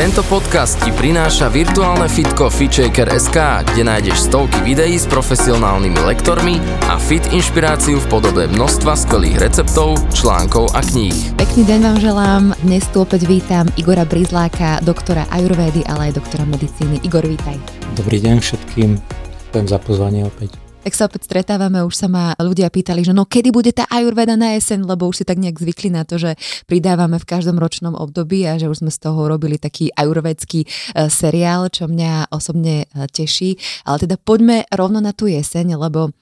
Tento podcast ti prináša virtuálne fitko FitShaker.sk, kde nájdeš stovky videí s profesionálnymi lektormi a fit inšpiráciu v podobe množstva skvelých receptov, článkov a kníh. Pekný deň vám želám. Dnes tu opäť vítam Igora Brizláka, doktora ajurvédy, ale aj doktora medicíny. Igor, vítaj. Dobrý deň všetkým. Ďakujem za pozvanie opäť tak sa opäť stretávame, už sa ma ľudia pýtali, že no kedy bude tá ajurveda na jeseň, lebo už si tak nejak zvykli na to, že pridávame v každom ročnom období a že už sme z toho robili taký ajurvedský e, seriál, čo mňa osobne e, teší. Ale teda poďme rovno na tú jeseň, lebo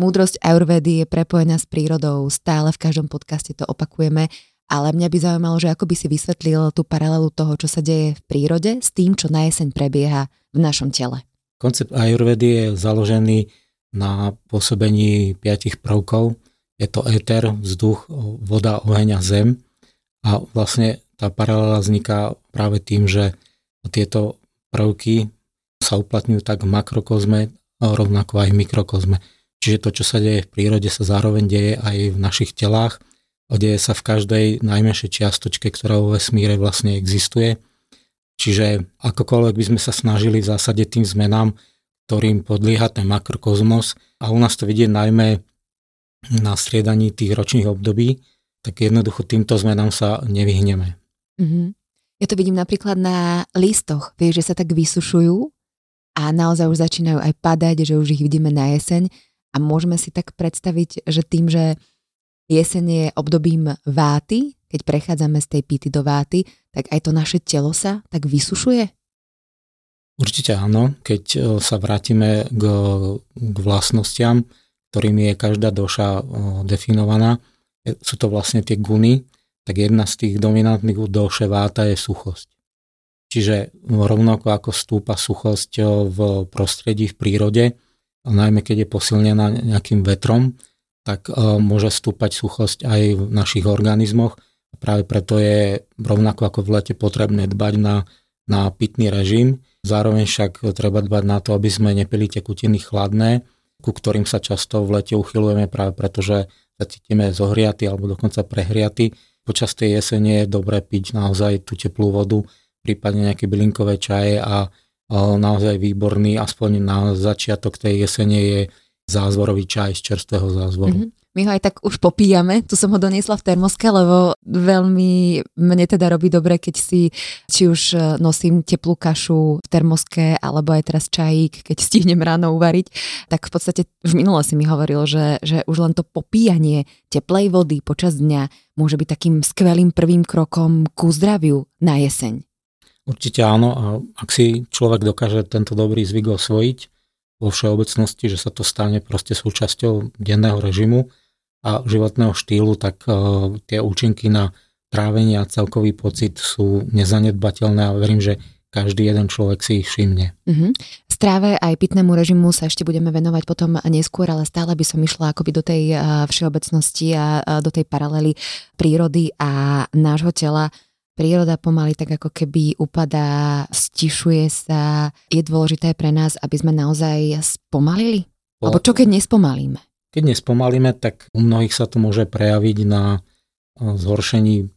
múdrosť ajurvedy je prepojená s prírodou, stále v každom podcaste to opakujeme, ale mňa by zaujímalo, že ako by si vysvetlil tú paralelu toho, čo sa deje v prírode s tým, čo na jeseň prebieha v našom tele. Koncept ajurvedy je založený na pôsobení piatich prvkov. Je to éter, vzduch, voda, oheň a zem. A vlastne tá paralela vzniká práve tým, že tieto prvky sa uplatňujú tak v makrokozme, rovnako aj v mikrokozme. Čiže to, čo sa deje v prírode, sa zároveň deje aj v našich telách. Deje sa v každej najmenšej čiastočke, ktorá vo vesmíre vlastne existuje. Čiže akokoľvek by sme sa snažili v zásade tým zmenám ktorým podlieha ten makrokozmos a u nás to vidie najmä na striedaní tých ročných období, tak jednoducho týmto zmenám sa nevyhneme. Mm-hmm. Ja to vidím napríklad na listoch, vieš, že sa tak vysušujú a naozaj už začínajú aj padať, že už ich vidíme na jeseň a môžeme si tak predstaviť, že tým, že jeseň je obdobím váty, keď prechádzame z tej pity do váty, tak aj to naše telo sa tak vysušuje? Určite áno, keď e, sa vrátime k, k vlastnostiam, ktorými je každá doša e, definovaná, e, sú to vlastne tie guny, tak jedna z tých dominantných doše váta je suchosť. Čiže rovnako ako stúpa suchosť v prostredí, v prírode, najmä keď je posilnená nejakým vetrom, tak môže stúpať suchosť aj v našich organizmoch. Práve preto je rovnako ako v lete potrebné dbať na, na pitný režim, Zároveň však treba dbať na to, aby sme nepili tekutiny chladné, ku ktorým sa často v lete uchylujeme práve preto, že sa cítime zohriaty alebo dokonca prehriaty. Počas tej jesene je dobré piť naozaj tú teplú vodu, prípadne nejaké bylinkové čaje a naozaj výborný, aspoň na začiatok tej jesene je zázvorový čaj z čerstvého zázvoru. Mm-hmm. My ho aj tak už popíjame, tu som ho doniesla v termoske, lebo veľmi mne teda robí dobre, keď si či už e, nosím teplú kašu v termoske, alebo aj teraz čajík, keď stihnem ráno uvariť, tak v podstate už minule si mi hovoril, že, že už len to popíjanie teplej vody počas dňa môže byť takým skvelým prvým krokom ku zdraviu na jeseň. Určite áno. A ak si človek dokáže tento dobrý zvyk osvojiť vo všeobecnosti, že sa to stane proste súčasťou denného režimu, a životného štýlu, tak uh, tie účinky na trávenie a celkový pocit sú nezanedbateľné a verím, že každý jeden človek si ich všimne. Uh-huh. Stráve aj pitnému režimu sa ešte budeme venovať potom neskôr, ale stále by som išla akoby do tej uh, všeobecnosti a uh, do tej paralely prírody a nášho tela. Príroda pomaly tak ako keby upadá, stišuje sa. Je dôležité pre nás, aby sme naozaj spomalili? Po... Alebo čo keď nespomalíme? Keď nespomalíme, tak u mnohých sa to môže prejaviť na zhoršení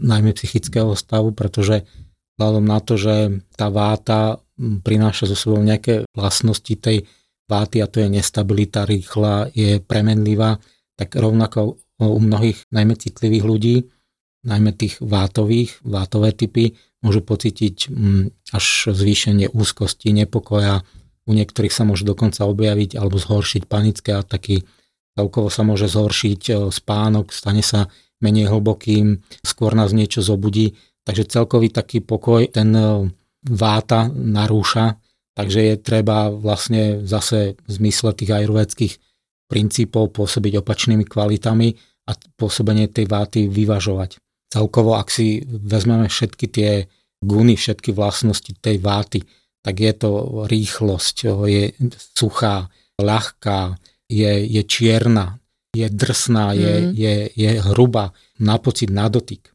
najmä psychického stavu, pretože vzhľadom na to, že tá váta prináša so sebou nejaké vlastnosti tej váty a to je nestabilita, rýchla, je premenlivá, tak rovnako u mnohých najmä citlivých ľudí, najmä tých vátových, vátové typy, môžu pocítiť až zvýšenie úzkosti, nepokoja, u niektorých sa môže dokonca objaviť alebo zhoršiť panické ataky, celkovo sa môže zhoršiť e, spánok, stane sa menej hlbokým, skôr nás niečo zobudí, takže celkový taký pokoj ten e, váta narúša, takže je treba vlastne zase v zmysle tých ajurvedských princípov pôsobiť opačnými kvalitami a pôsobenie tej váty vyvažovať. Celkovo, ak si vezmeme všetky tie guny, všetky vlastnosti tej váty, tak je to rýchlosť, je suchá, ľahká, je, je čierna, je drsná, je, mm. je, je hrubá, na pocit, na dotyk.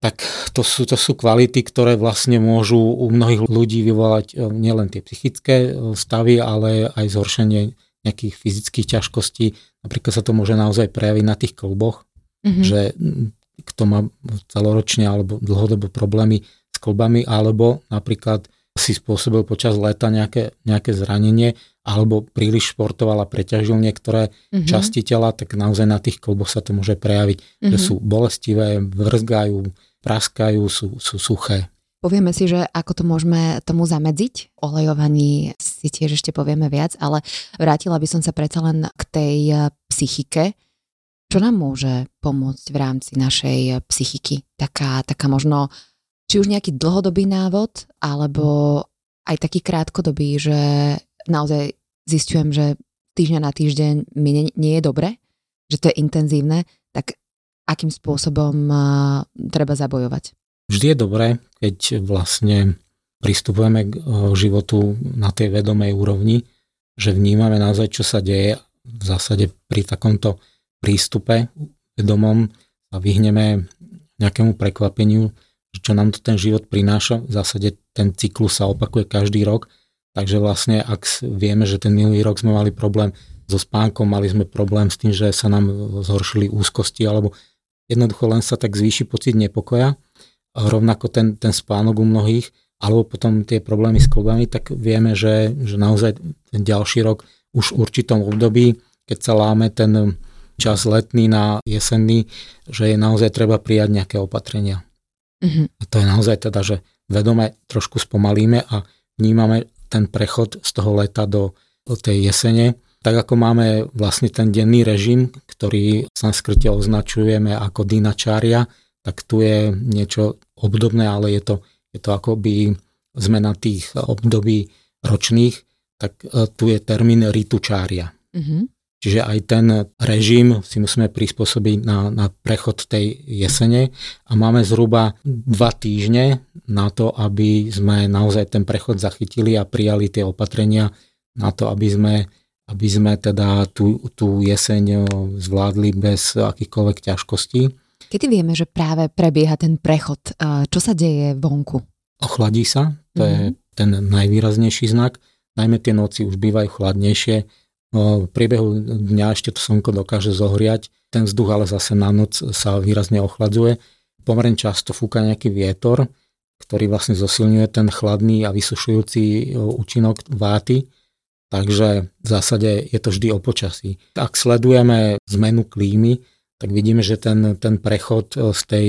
Tak to sú, to sú kvality, ktoré vlastne môžu u mnohých ľudí vyvolať e, nielen tie psychické e, stavy, ale aj zhoršenie nejakých fyzických ťažkostí. Napríklad sa to môže naozaj prejaviť na tých kolboch, mm-hmm. že kto má celoročne alebo dlhodobo problémy s kolbami, alebo napríklad si spôsobil počas leta nejaké, nejaké zranenie, alebo príliš športoval a preťažil niektoré mm-hmm. časti tela, tak naozaj na tých kolboch sa to môže prejaviť, mm-hmm. že mhm. sú bolestivé, vrzgajú, praskajú, sú, sú suché. Povieme si, že ako to môžeme tomu zamedziť. Olejovaní si tiež ešte povieme viac, ale vrátila by som sa predsa len k tej eh, psychike. Čo nám môže pomôcť v rámci našej eh, psychiky? Taká, taká možno, či už nejaký dlhodobý návod, alebo aj taký krátkodobý, že naozaj zistujem, že týždňa na týždeň mi nie, nie je dobre, že to je intenzívne, tak akým spôsobom treba zabojovať? Vždy je dobré, keď vlastne pristupujeme k životu na tej vedomej úrovni, že vnímame naozaj, čo sa deje. V zásade pri takomto prístupe vedomom sa vyhneme nejakému prekvapeniu, čo nám to ten život prináša. V zásade ten cyklus sa opakuje každý rok, takže vlastne ak vieme, že ten minulý rok sme mali problém so spánkom, mali sme problém s tým, že sa nám zhoršili úzkosti alebo jednoducho len sa tak zvýši pocit nepokoja, rovnako ten, ten spánok u mnohých, alebo potom tie problémy s klubami, tak vieme, že, že naozaj ten ďalší rok už v určitom období, keď sa láme ten čas letný na jesenný, že je naozaj treba prijať nejaké opatrenia. Mm-hmm. A to je naozaj teda, že vedome trošku spomalíme a vnímame ten prechod z toho leta do, do tej jesene. Tak ako máme vlastne ten denný režim, ktorý v sanskrite označujeme ako dinačária, tak tu je niečo obdobné, ale je to, je to akoby zmena tých období ročných, tak e, tu je termín ritučária. Mm-hmm. Čiže aj ten režim si musíme prispôsobiť na, na prechod tej jesene a máme zhruba dva týždne na to, aby sme naozaj ten prechod zachytili a prijali tie opatrenia na to, aby sme, aby sme teda tú, tú jeseň zvládli bez akýchkoľvek ťažkostí. Kedy vieme, že práve prebieha ten prechod? Čo sa deje vonku? Ochladí sa, to mm-hmm. je mhm. ten najvýraznejší znak. Najmä tie noci už bývajú chladnejšie. V priebehu dňa ešte to slnko dokáže zohriať. Ten vzduch ale zase na noc sa výrazne ochladzuje. Pomerne často fúka nejaký vietor, ktorý vlastne zosilňuje ten chladný a vysušujúci účinok váty. Takže v zásade je to vždy o počasí. Ak sledujeme zmenu klímy, tak vidíme, že ten, ten prechod e, z tej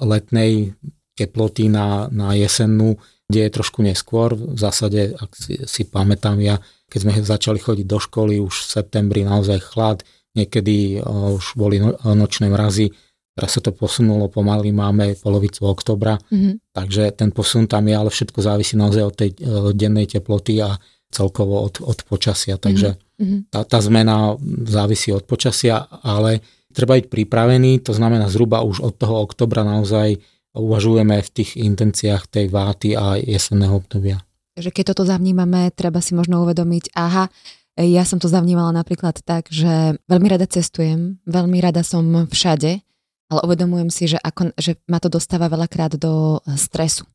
letnej teploty na, na jesennú deje trošku neskôr. V zásade, ak si, si pamätám ja, keď sme začali chodiť do školy už v septembri naozaj chlad, niekedy už boli no, nočné mrazy, teraz sa to posunulo pomaly, máme polovicu oktobra, mm-hmm. takže ten posun tam je, ale všetko závisí naozaj od tej dennej teploty a celkovo od, od počasia, takže mm-hmm. tá, tá zmena závisí od počasia, ale treba byť pripravený, to znamená zhruba už od toho oktobra naozaj uvažujeme v tých intenciách tej váty a jesenného obdobia. Takže keď toto zavnímame, treba si možno uvedomiť, aha, ja som to zavnímala napríklad tak, že veľmi rada cestujem, veľmi rada som všade, ale uvedomujem si, že, ako, že ma to dostáva veľakrát do stresu.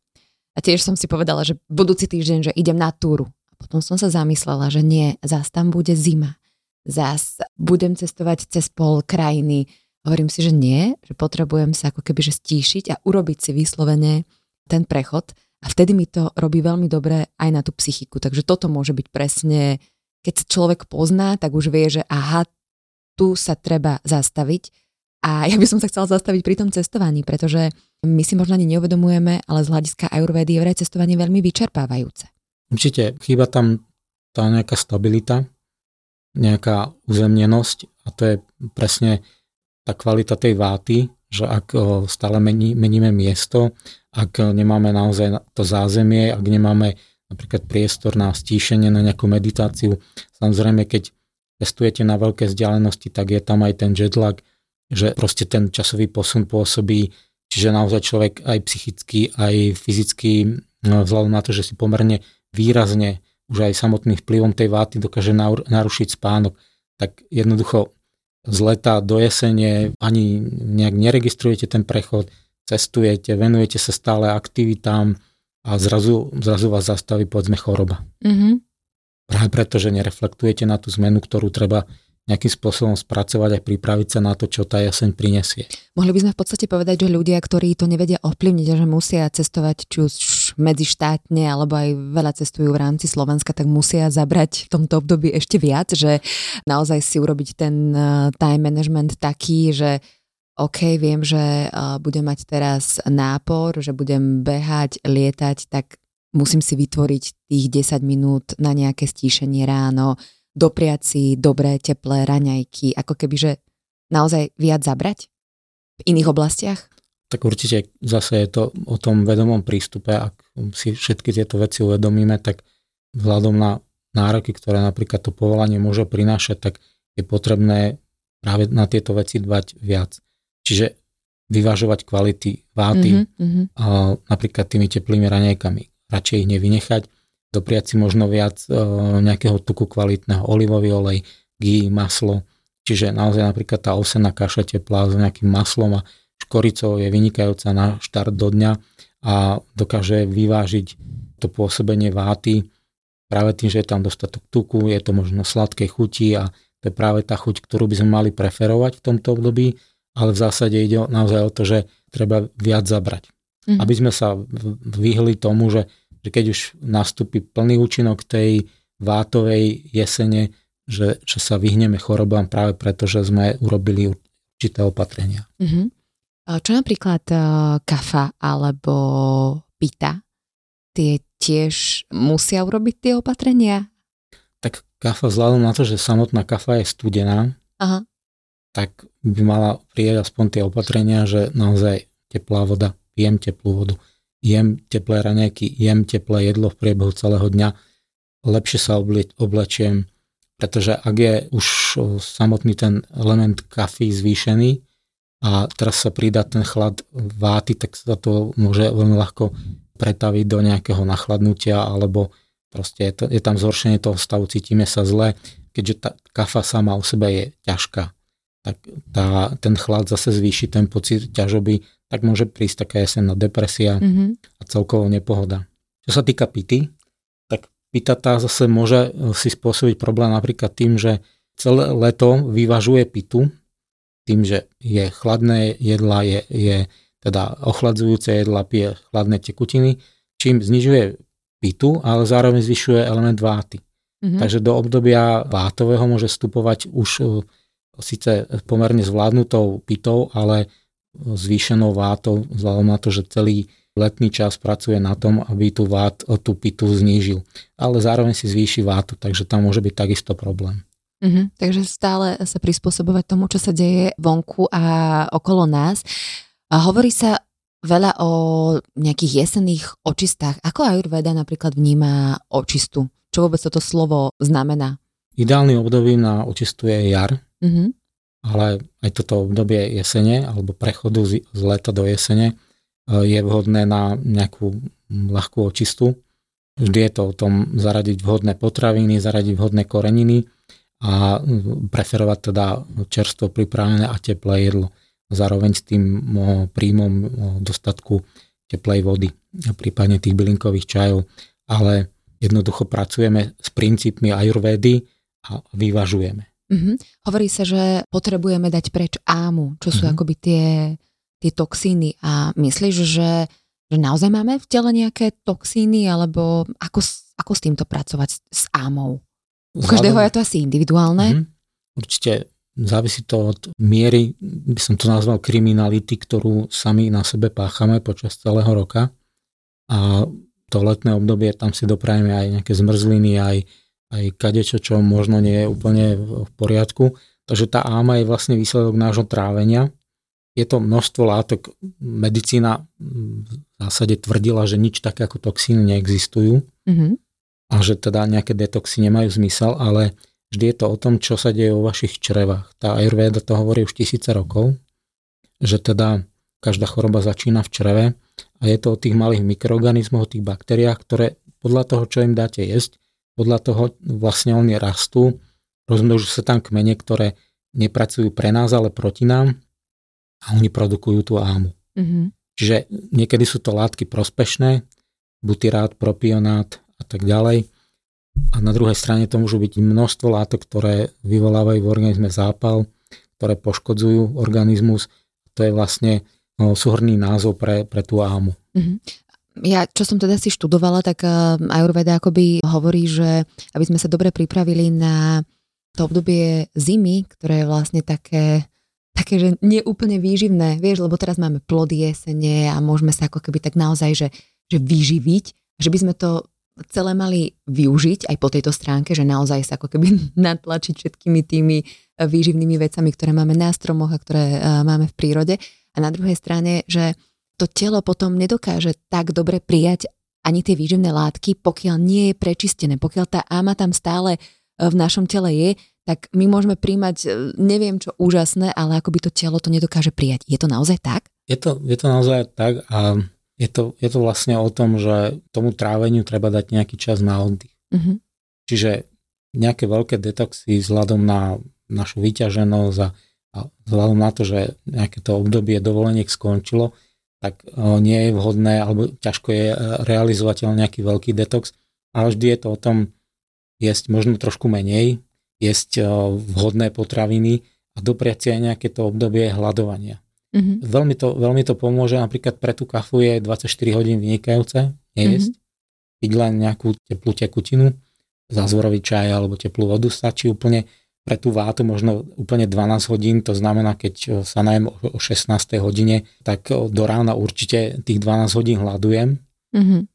A tiež som si povedala, že budúci týždeň, že idem na túru. A potom som sa zamyslela, že nie, zás tam bude zima zás budem cestovať cez pol krajiny. Hovorím si, že nie, že potrebujem sa ako keby že stíšiť a urobiť si vyslovene ten prechod a vtedy mi to robí veľmi dobre aj na tú psychiku. Takže toto môže byť presne, keď sa človek pozná, tak už vie, že aha, tu sa treba zastaviť. A ja by som sa chcela zastaviť pri tom cestovaní, pretože my si možno ani neuvedomujeme, ale z hľadiska ajurvédy je vraj cestovanie veľmi vyčerpávajúce. Určite, chýba tam tá nejaká stabilita, nejaká uzemnenosť a to je presne tá kvalita tej váty, že ak stále mení, meníme miesto, ak nemáme naozaj to zázemie, ak nemáme napríklad priestor na stíšenie, na nejakú meditáciu, samozrejme, keď testujete na veľké vzdialenosti, tak je tam aj ten jetlag, že proste ten časový posun pôsobí, čiže naozaj človek aj psychicky, aj fyzicky, no, vzhľadom na to, že si pomerne výrazne už aj samotným vplyvom tej váty dokáže narušiť spánok, tak jednoducho z leta do jesene ani nejak neregistrujete ten prechod, cestujete, venujete sa stále aktivitám a zrazu, zrazu vás zastaví povedzme choroba. Mm-hmm. Práve preto, že nereflektujete na tú zmenu, ktorú treba nejakým spôsobom spracovať a pripraviť sa na to, čo tá jeseň prinesie. Mohli by sme v podstate povedať, že ľudia, ktorí to nevedia ovplyvniť a že musia cestovať či už medzištátne alebo aj veľa cestujú v rámci Slovenska, tak musia zabrať v tomto období ešte viac, že naozaj si urobiť ten eh, time management taký, že OK, viem, že uh, budem mať teraz nápor, že budem behať, lietať, tak musím si vytvoriť tých 10 minút na nejaké stíšenie ráno, dopriať si dobré, teplé raňajky, ako keby, že naozaj viac zabrať v iných oblastiach? Tak určite zase je to o tom vedomom prístupe, ak si všetky tieto veci uvedomíme, tak vzhľadom na nároky, ktoré napríklad to povolanie môže prinášať, tak je potrebné práve na tieto veci dbať viac. Čiže vyvážovať kvality váty, mm-hmm. a napríklad tými teplými raňajkami. Radšej ich nevynechať, dopriať si možno viac e, nejakého tuku kvalitného, olivový olej, ghee, maslo. Čiže naozaj napríklad tá osená kaša teplá s nejakým maslom a škoricou je vynikajúca na štart do dňa a dokáže vyvážiť to pôsobenie váty práve tým, že je tam dostatok tuku, je to možno sladkej chuti a to je práve tá chuť, ktorú by sme mali preferovať v tomto období ale v zásade ide naozaj o to, že treba viac zabrať. Mm-hmm. Aby sme sa vyhli tomu, že, že keď už nastúpi plný účinok tej vátovej jesene, že, že sa vyhneme chorobám práve preto, že sme urobili určité opatrenia. Mm-hmm. Čo napríklad uh, kafa alebo pita? Tie tiež musia urobiť tie opatrenia? Tak kafa vzhľadom na to, že samotná kafa je studená, Aha tak by mala prijať aspoň tie opatrenia, že naozaj teplá voda, jem teplú vodu, jem teplé raňajky, jem teplé jedlo v priebehu celého dňa, lepšie sa oblečiem, pretože ak je už samotný ten element kafy zvýšený a teraz sa pridá ten chlad váty, tak sa to môže veľmi ľahko pretaviť do nejakého nachladnutia alebo proste je, to, je tam zhoršenie toho stavu, cítime sa zle, keďže tá kafa sama o sebe je ťažká. Tak tá, ten chlad zase zvýši ten pocit ťažoby, tak môže prísť taká jesenná depresia mm-hmm. a celkovo nepohoda. Čo sa týka pity, tak pita tá zase môže si spôsobiť problém napríklad tým, že celé leto vyvažuje pitu, tým, že je chladné jedla, je, je teda ochladzujúce jedla, pije chladné tekutiny, čím znižuje pitu, ale zároveň zvyšuje element váty. Mm-hmm. Takže do obdobia vátového môže vstupovať už síce pomerne zvládnutou pitou, ale zvýšenou vátou, vzhľadom na to, že celý letný čas pracuje na tom, aby tú, vát, tú pitu znížil. Ale zároveň si zvýši vátu, takže tam môže byť takisto problém. Mm-hmm, takže stále sa prispôsobovať tomu, čo sa deje vonku a okolo nás. A hovorí sa veľa o nejakých jesenných očistách. Ako Ayurveda napríklad vníma očistu? Čo vôbec toto slovo znamená? Ideálnym obdobím na očistu je jar, mm-hmm. Ale aj toto obdobie jesene alebo prechodu z, z leta do jesene e, je vhodné na nejakú ľahkú očistu. Vždy je to o tom zaradiť vhodné potraviny, zaradiť vhodné koreniny a preferovať teda čerstvo pripravené a teplé jedlo. Zároveň s tým príjmom dostatku teplej vody, prípadne tých bylinkových čajov. Ale jednoducho pracujeme s princípmi ajurvédy, a vyvažujeme. Mm-hmm. Hovorí sa, že potrebujeme dať preč ámu, čo sú mm-hmm. akoby tie, tie toxíny a myslíš, že, že naozaj máme v tele nejaké toxíny alebo ako, ako s týmto pracovať s ámou? U každého je to asi individuálne. Mm-hmm. Určite závisí to od miery, by som to nazval kriminality, ktorú sami na sebe páchame počas celého roka. A to letné obdobie, tam si doprajeme aj nejaké zmrzliny, aj aj kadečo, čo možno nie je úplne v poriadku. Takže tá áma je vlastne výsledok nášho trávenia. Je to množstvo látok. Medicína v zásade tvrdila, že nič také ako toxíny neexistujú mm-hmm. a že teda nejaké detoxy nemajú zmysel, ale vždy je to o tom, čo sa deje vo vašich črevách. Tá Ayurveda to hovorí už tisíce rokov, že teda každá choroba začína v čreve a je to o tých malých mikroorganizmoch, o tých baktériách, ktoré podľa toho, čo im dáte jesť, podľa toho vlastne oni rastú, rozmnožujú sa tam kmene, ktoré nepracujú pre nás, ale proti nám a oni produkujú tú ámu. Mm-hmm. Čiže niekedy sú to látky prospešné, butyrát, propionát a tak ďalej. A na druhej strane to môžu byť množstvo látok, ktoré vyvolávajú v organizme zápal, ktoré poškodzujú organizmus. To je vlastne no, súhrný názov pre, pre tú ámu. Mm-hmm. Ja, čo som teda si študovala, tak uh, Ayurveda akoby hovorí, že aby sme sa dobre pripravili na to obdobie zimy, ktoré je vlastne také, také, že nie úplne výživné, vieš, lebo teraz máme plody jesene a môžeme sa ako keby tak naozaj, že, že vyživiť, že by sme to celé mali využiť aj po tejto stránke, že naozaj sa ako keby natlačiť všetkými tými eh, výživnými vecami, ktoré máme na stromoch a ktoré uh, máme v prírode. A na druhej strane, že to telo potom nedokáže tak dobre prijať ani tie výživné látky, pokiaľ nie je prečistené, pokiaľ tá áma tam stále v našom tele je, tak my môžeme príjmať e, neviem čo úžasné, ale ako by to telo to nedokáže prijať. Je to naozaj tak? Je to, je to naozaj tak a je to, je to vlastne o tom, že tomu tráveniu treba dať nejaký čas na oddych. Uh-huh. Čiže nejaké veľké detoxy vzhľadom na našu vyťaženosť a, a vzhľadom na to, že nejaké to obdobie dovoleniek skončilo, tak o, nie je vhodné alebo ťažko je e, realizovateľ nejaký veľký detox. Ale vždy je to o tom jesť možno trošku menej, jesť vhodné potraviny a dopriať si aj nejaké to obdobie hľadovania. Mm-hmm. Veľmi, to, veľmi to pomôže, napríklad pre tú kafu je 24 hodín vynikajúce nejesť, mm-hmm. piť len nejakú teplú tekutinu, zázvorový čaj alebo teplú vodu stačí úplne pre tú vátu možno úplne 12 hodín, to znamená, keď sa najem o 16. hodine, tak do rána určite tých 12 hodín hľadujem. Mm-hmm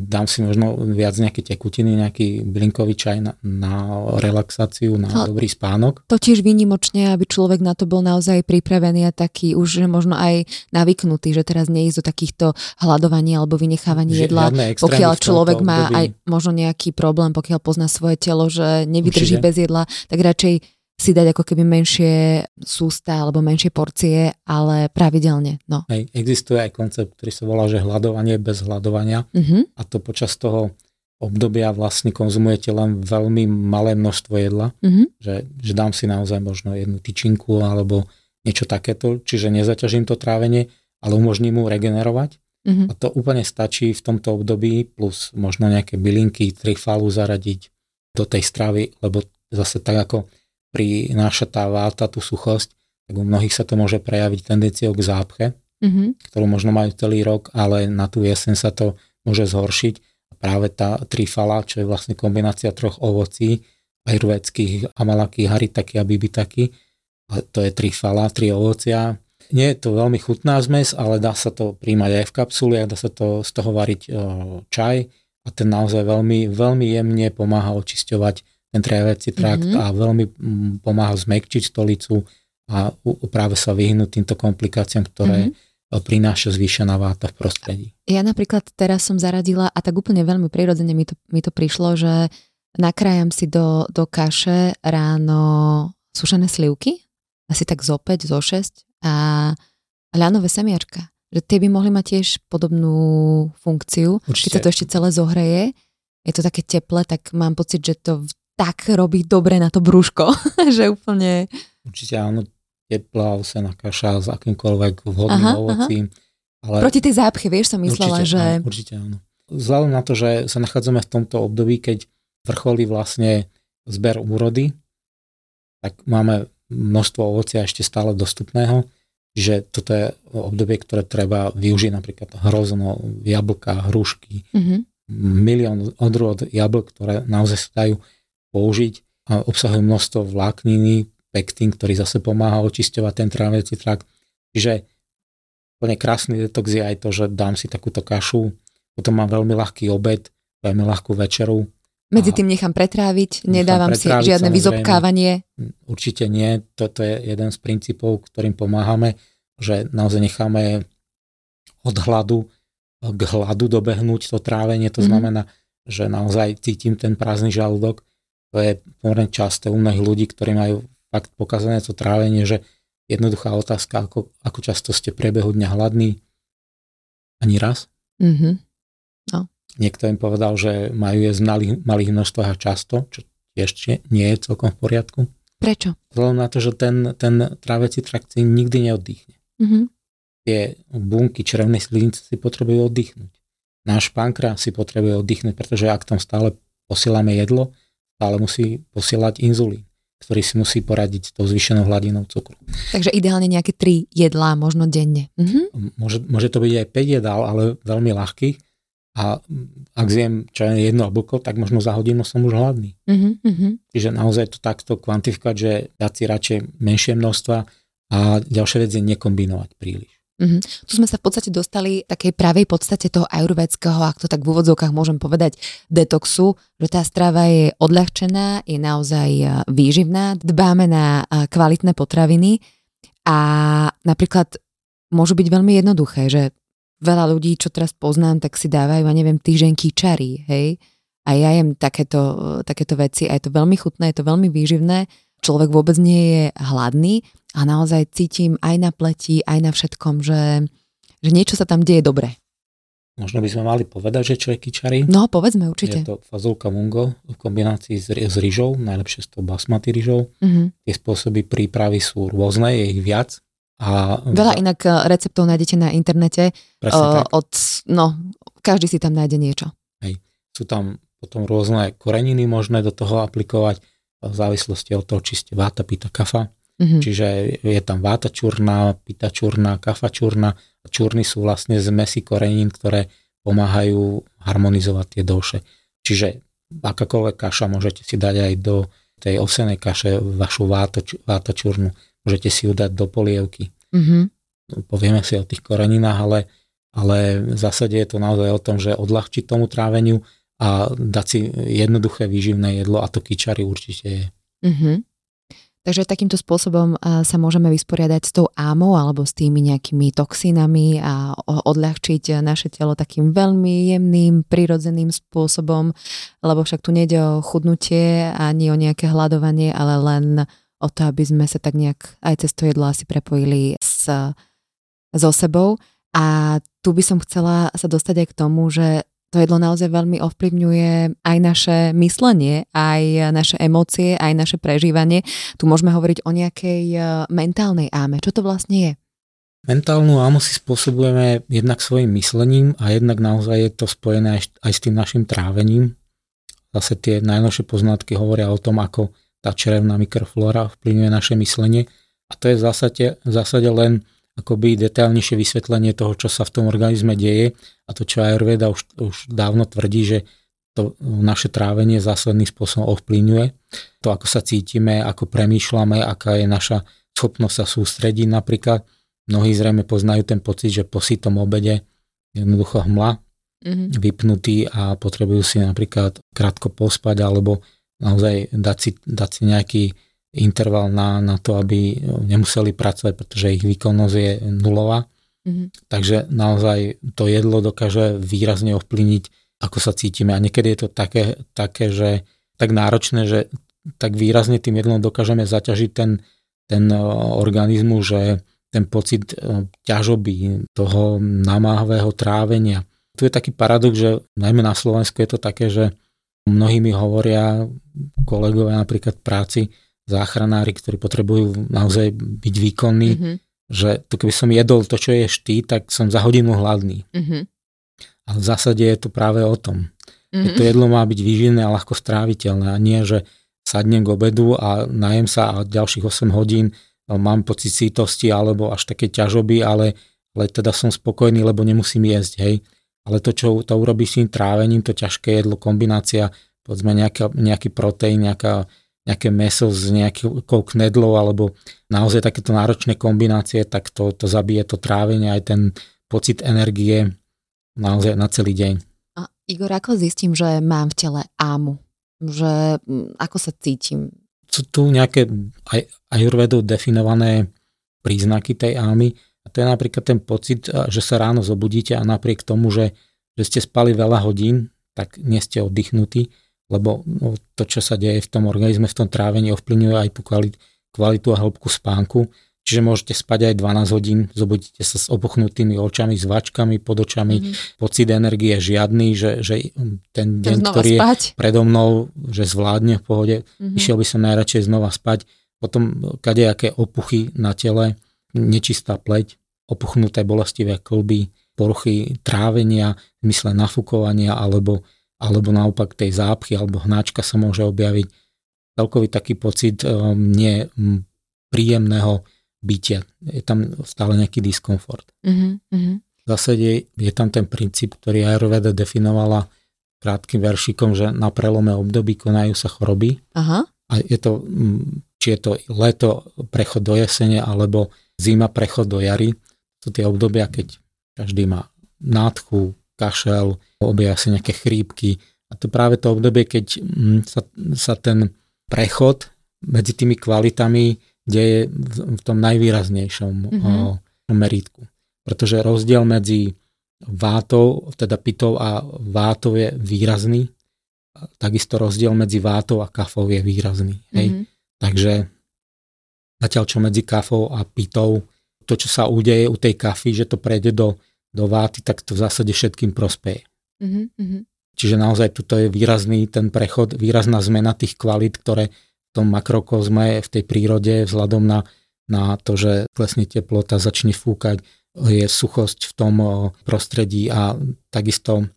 dám si možno viac nejaké tekutiny, nejaký blinkový čaj na, na relaxáciu, na no, dobrý spánok. To tiež výnimočne, aby človek na to bol naozaj pripravený a taký už možno aj navyknutý, že teraz neísť do takýchto hľadovaní alebo vynechávania jedla, pokiaľ človek má období. aj možno nejaký problém, pokiaľ pozná svoje telo, že nevydrží Určite. bez jedla, tak radšej si dať ako keby menšie sústa alebo menšie porcie, ale pravidelne. No. Hej, existuje aj koncept, ktorý sa volá, že hľadovanie bez hľadovania uh-huh. a to počas toho obdobia vlastne konzumujete len veľmi malé množstvo jedla, uh-huh. že, že dám si naozaj možno jednu tyčinku alebo niečo takéto, čiže nezaťažím to trávenie, ale umožním mu regenerovať. Uh-huh. A to úplne stačí v tomto období, plus možno nejaké bylinky, trifalu zaradiť do tej stravy, lebo zase tak ako prináša tá váta, tú suchosť, tak u mnohých sa to môže prejaviť tendenciou k zápche, mm-hmm. ktorú možno majú celý rok, ale na tú jeseň sa to môže zhoršiť. A práve tá trifala, čo je vlastne kombinácia troch ovocí, ajurvedských, amalaky, haritaky a bibitaky, to je trifala, tri ovocia. Nie je to veľmi chutná zmes, ale dá sa to príjmať aj v kapsuliach, dá sa to z toho variť o, čaj a ten naozaj veľmi, veľmi jemne pomáha očisťovať ten traviaci trakt mm-hmm. a veľmi mm, pomáha zmekčiť stolicu a práve sa vyhnúť týmto komplikáciám, ktoré mm-hmm. prináša zvýšená váta v prostredí. Ja napríklad teraz som zaradila, a tak úplne veľmi prirodzene mi to, mi to prišlo, že nakrájam si do, do kaše ráno sušené slivky, asi tak zo 5, zo 6 a ľanové semiačka. Že tie by mohli mať tiež podobnú funkciu. Určite. Keď sa to ešte celé zohreje, je to také teple, tak mám pocit, že to tak robí dobre na to brúško, že úplne... Určite áno, teplá osená kaša s akýmkoľvek vhodným aha, ovocím. Ale... Proti tej zápche, vieš, som myslela, určite, že... Áno, určite áno. Vzhľadom na to, že sa nachádzame v tomto období, keď vrcholí vlastne zber úrody, tak máme množstvo ovocia ešte stále dostupného, že toto je obdobie, ktoré treba využiť napríklad hrozno, jablka, hrušky, mm-hmm. milión odrôd jablk, ktoré naozaj sa dajú použiť a obsahujú množstvo vlákniny, pektín, ktorý zase pomáha očisťovať ten tráviaci trakt. Čiže úplne krásny detox je aj to, že dám si takúto kašu, potom mám veľmi ľahký obed, veľmi ľahkú večeru. Medzi tým nechám pretráviť, nedávam nechám pretráviť, si žiadne vyzobkávanie. Určite nie, toto je jeden z princípov, ktorým pomáhame, že naozaj necháme od hladu k hladu dobehnúť to trávenie, to mm-hmm. znamená, že naozaj cítim ten prázdny žalúdok to je pomerne časté u mnohých ľudí, ktorí majú fakt pokazané to trávenie, že jednoduchá otázka, ako, ako často ste priebehu dňa hladní? Ani raz? Mm-hmm. No. Niekto im povedal, že majú jesť v malých, malých množstvách a často, čo ešte nie je celkom v poriadku. Prečo? Vzhľadom na to, že ten, ten trávací trakt si nikdy neoddychne. Mm-hmm. Tie bunky črevnej sliznice si potrebujú oddychnúť. Náš pankrát si potrebuje oddychnúť, pretože ak tam stále posielame jedlo, stále musí posielať inzulín ktorý si musí poradiť s tou zvýšenou hladinou cukru. Takže ideálne nejaké 3 jedlá možno denne. Mhm. Môže, môže to byť aj 5 jedál, ale veľmi ľahkých. A ak zjem čo je jedno oblko, tak možno za hodinu som už hladný. Uh-huh, Čiže naozaj to takto kvantifikovať, že dať si radšej menšie množstva a ďalšia vec je nekombinovať príliš. Uh-huh. Tu sme sa v podstate dostali takej pravej podstate toho ajurvedského, ak to tak v úvodzovkách môžem povedať, detoxu, že tá strava je odľahčená, je naozaj e, výživná, dbáme na e, kvalitné potraviny a napríklad môžu byť veľmi jednoduché, že veľa ľudí, čo teraz poznám, tak si dávajú, a neviem, týženky čary, hej. A ja jem takéto, takéto veci a je to veľmi chutné, je to veľmi výživné. Človek vôbec nie je hladný a naozaj cítim aj na pleti, aj na všetkom, že, že niečo sa tam deje dobre. Možno by sme mali povedať, že čo je kičari. No, povedzme určite. Je to fazulka mungo v kombinácii s, s rýžou, najlepšie s tou basmati rýžou. Mm-hmm. Tie spôsoby prípravy sú rôzne, je ich viac. A, Veľa inak eh, receptov nájdete na internete. Uh, od, no, každý si tam nájde niečo. Hej. Sú tam potom rôzne koreniny možné do toho aplikovať v závislosti od toho, či ste váta, pita, kafa. Mm-hmm. Čiže je tam váta čurná, pita čurná, kafa čurná. Čurny sú vlastne zmesy korenín, ktoré pomáhajú harmonizovať tie doše. Čiže akákoľvek kaša môžete si dať aj do tej ovsenej kaše vašu váta, váta čurnu môžete si ju dať do polievky. Mm-hmm. Povieme si o tých koreninách, ale, ale v zásade je to naozaj o tom, že odľahčiť tomu tráveniu a dať si jednoduché výživné jedlo a to kyčary určite je. Mm-hmm. Takže takýmto spôsobom sa môžeme vysporiadať s tou ámou alebo s tými nejakými toxínami a odľahčiť naše telo takým veľmi jemným, prirodzeným spôsobom, lebo však tu nejde o chudnutie ani o nejaké hľadovanie, ale len o to, aby sme sa tak nejak aj cez to jedlo asi prepojili s, so sebou. A tu by som chcela sa dostať aj k tomu, že to jedlo naozaj veľmi ovplyvňuje aj naše myslenie, aj naše emócie, aj naše prežívanie. Tu môžeme hovoriť o nejakej e, mentálnej áme. Čo to vlastne je? Mentálnu ámu si spôsobujeme jednak svojim myslením a jednak naozaj je to spojené aj, s tým našim trávením. Zase tie najnovšie poznatky hovoria o tom, ako tá črevná mikroflóra vplyvňuje naše myslenie a to je v zásade, v zásade len akoby detailnejšie vysvetlenie toho, čo sa v tom organizme deje a to, čo Ayurveda už, už dávno tvrdí, že to naše trávenie zásadným spôsobom ovplyvňuje. To, ako sa cítime, ako premýšľame, aká je naša schopnosť sa sústrediť napríklad. Mnohí zrejme poznajú ten pocit, že po sítom obede jednoducho hmla, mm-hmm. vypnutý a potrebujú si napríklad krátko pospať alebo naozaj dať si, dať si nejaký interval na, na to, aby nemuseli pracovať, pretože ich výkonnosť je nulová. Mm-hmm. Takže naozaj to jedlo dokáže výrazne ovplyvniť, ako sa cítime. A niekedy je to také, také že tak náročné, že tak výrazne tým jedlom dokážeme zaťažiť ten, ten organizmus, že ten pocit ťažoby, toho namáhavého trávenia. Tu je taký paradox, že najmä na Slovensku je to také, že Mnohí mi hovoria kolegovia napríklad práci, záchranári, ktorí potrebujú naozaj byť výkonní, mm-hmm. že to keby som jedol to, čo ješ ty, tak som za hodinu hladný. Mm-hmm. Ale v zásade je to práve o tom. Mm-hmm. To jedlo má byť výživné a ľahko stráviteľné a nie, že sadnem k obedu a najem sa a ďalších 8 hodín mám pocit sítosti alebo až také ťažoby, ale, ale teda som spokojný, lebo nemusím jesť, hej ale to, čo to urobí s tým trávením, to ťažké jedlo, kombinácia, povedzme nejaká, nejaký proteín, nejaká, nejaké meso s nejakou knedlou, alebo naozaj takéto náročné kombinácie, tak to, to zabije to trávenie, aj ten pocit energie naozaj na celý deň. A Igor, ako zistím, že mám v tele ámu? Že ako sa cítim? Sú tu nejaké aj ajurvedou definované príznaky tej ámy, a to je napríklad ten pocit, že sa ráno zobudíte a napriek tomu, že, že ste spali veľa hodín, tak nie ste oddychnutí, lebo no, to, čo sa deje v tom organizme, v tom trávení, ovplyvňuje aj kvalitu, a hĺbku spánku. Čiže môžete spať aj 12 hodín, zobudíte sa s opuchnutými očami, s vačkami pod očami, mm-hmm. pocit energie žiadny, že, že ten deň, ktorý spať. je predo mnou, že zvládne v pohode, mm-hmm. išiel by som najradšej znova spať. potom kadejaké opuchy na tele, nečistá pleť, opuchnuté bolestivé klby, poruchy trávenia, mysle nafúkovania alebo, alebo naopak tej zápchy alebo hnáčka sa môže objaviť. Celkový taký pocit um, nie príjemného bytia. Je tam stále nejaký diskomfort. Mm-hmm. V zásade je tam ten princíp, ktorý Ayurveda definovala krátkým veršikom, že na prelome období konajú sa choroby. Aha. A je to, či je to leto, prechod do jesene, alebo zima, prechod do jary. Sú tie obdobia, keď každý má nádchu, kašel, objavia sa nejaké chrípky. A to práve to obdobie, keď sa, sa ten prechod medzi tými kvalitami deje v tom najvýraznejšom mm-hmm. meritku. Pretože rozdiel medzi vátou, teda pitou a vátou je výrazný. Takisto rozdiel medzi vátou a kafou je výrazný. Hej? Mm-hmm. Takže zatiaľ čo medzi kafou a pitou, to čo sa udeje u tej kafy, že to prejde do, do váty, tak to v zásade všetkým prospeje. Mm-hmm. Čiže naozaj tuto je výrazný ten prechod, výrazná zmena tých kvalít, ktoré v tom makrokozme, v tej prírode, vzhľadom na, na to, že klesne teplota, začne fúkať, je suchosť v tom prostredí a takisto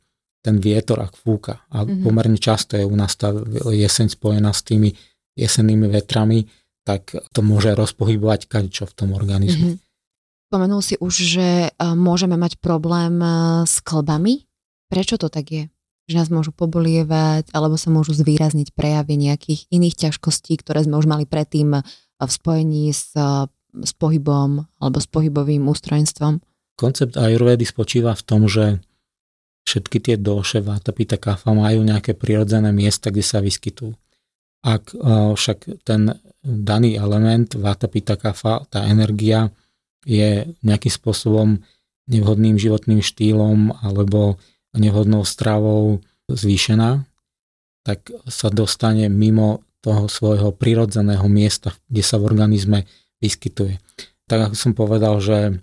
ten vietor, ak fúka. A mm-hmm. pomerne často je u nás tá jeseň spojená s tými jesennými vetrami, tak to môže rozpohybovať čo v tom organizme. Mm-hmm. Spomenul si už, že môžeme mať problém s klbami. Prečo to tak je? Že nás môžu pobolievať, alebo sa môžu zvýrazniť prejavy nejakých iných ťažkostí, ktoré sme už mali predtým v spojení s s pohybom alebo s pohybovým ústrojenstvom? Koncept ajurvédy spočíva v tom, že všetky tie doše vata, kafa majú nejaké prirodzené miesta, kde sa vyskytujú. Ak však ten daný element vata, pita, kafa, tá energia je nejakým spôsobom nevhodným životným štýlom alebo nevhodnou stravou zvýšená, tak sa dostane mimo toho svojho prirodzeného miesta, kde sa v organizme vyskytuje. Tak ako som povedal, že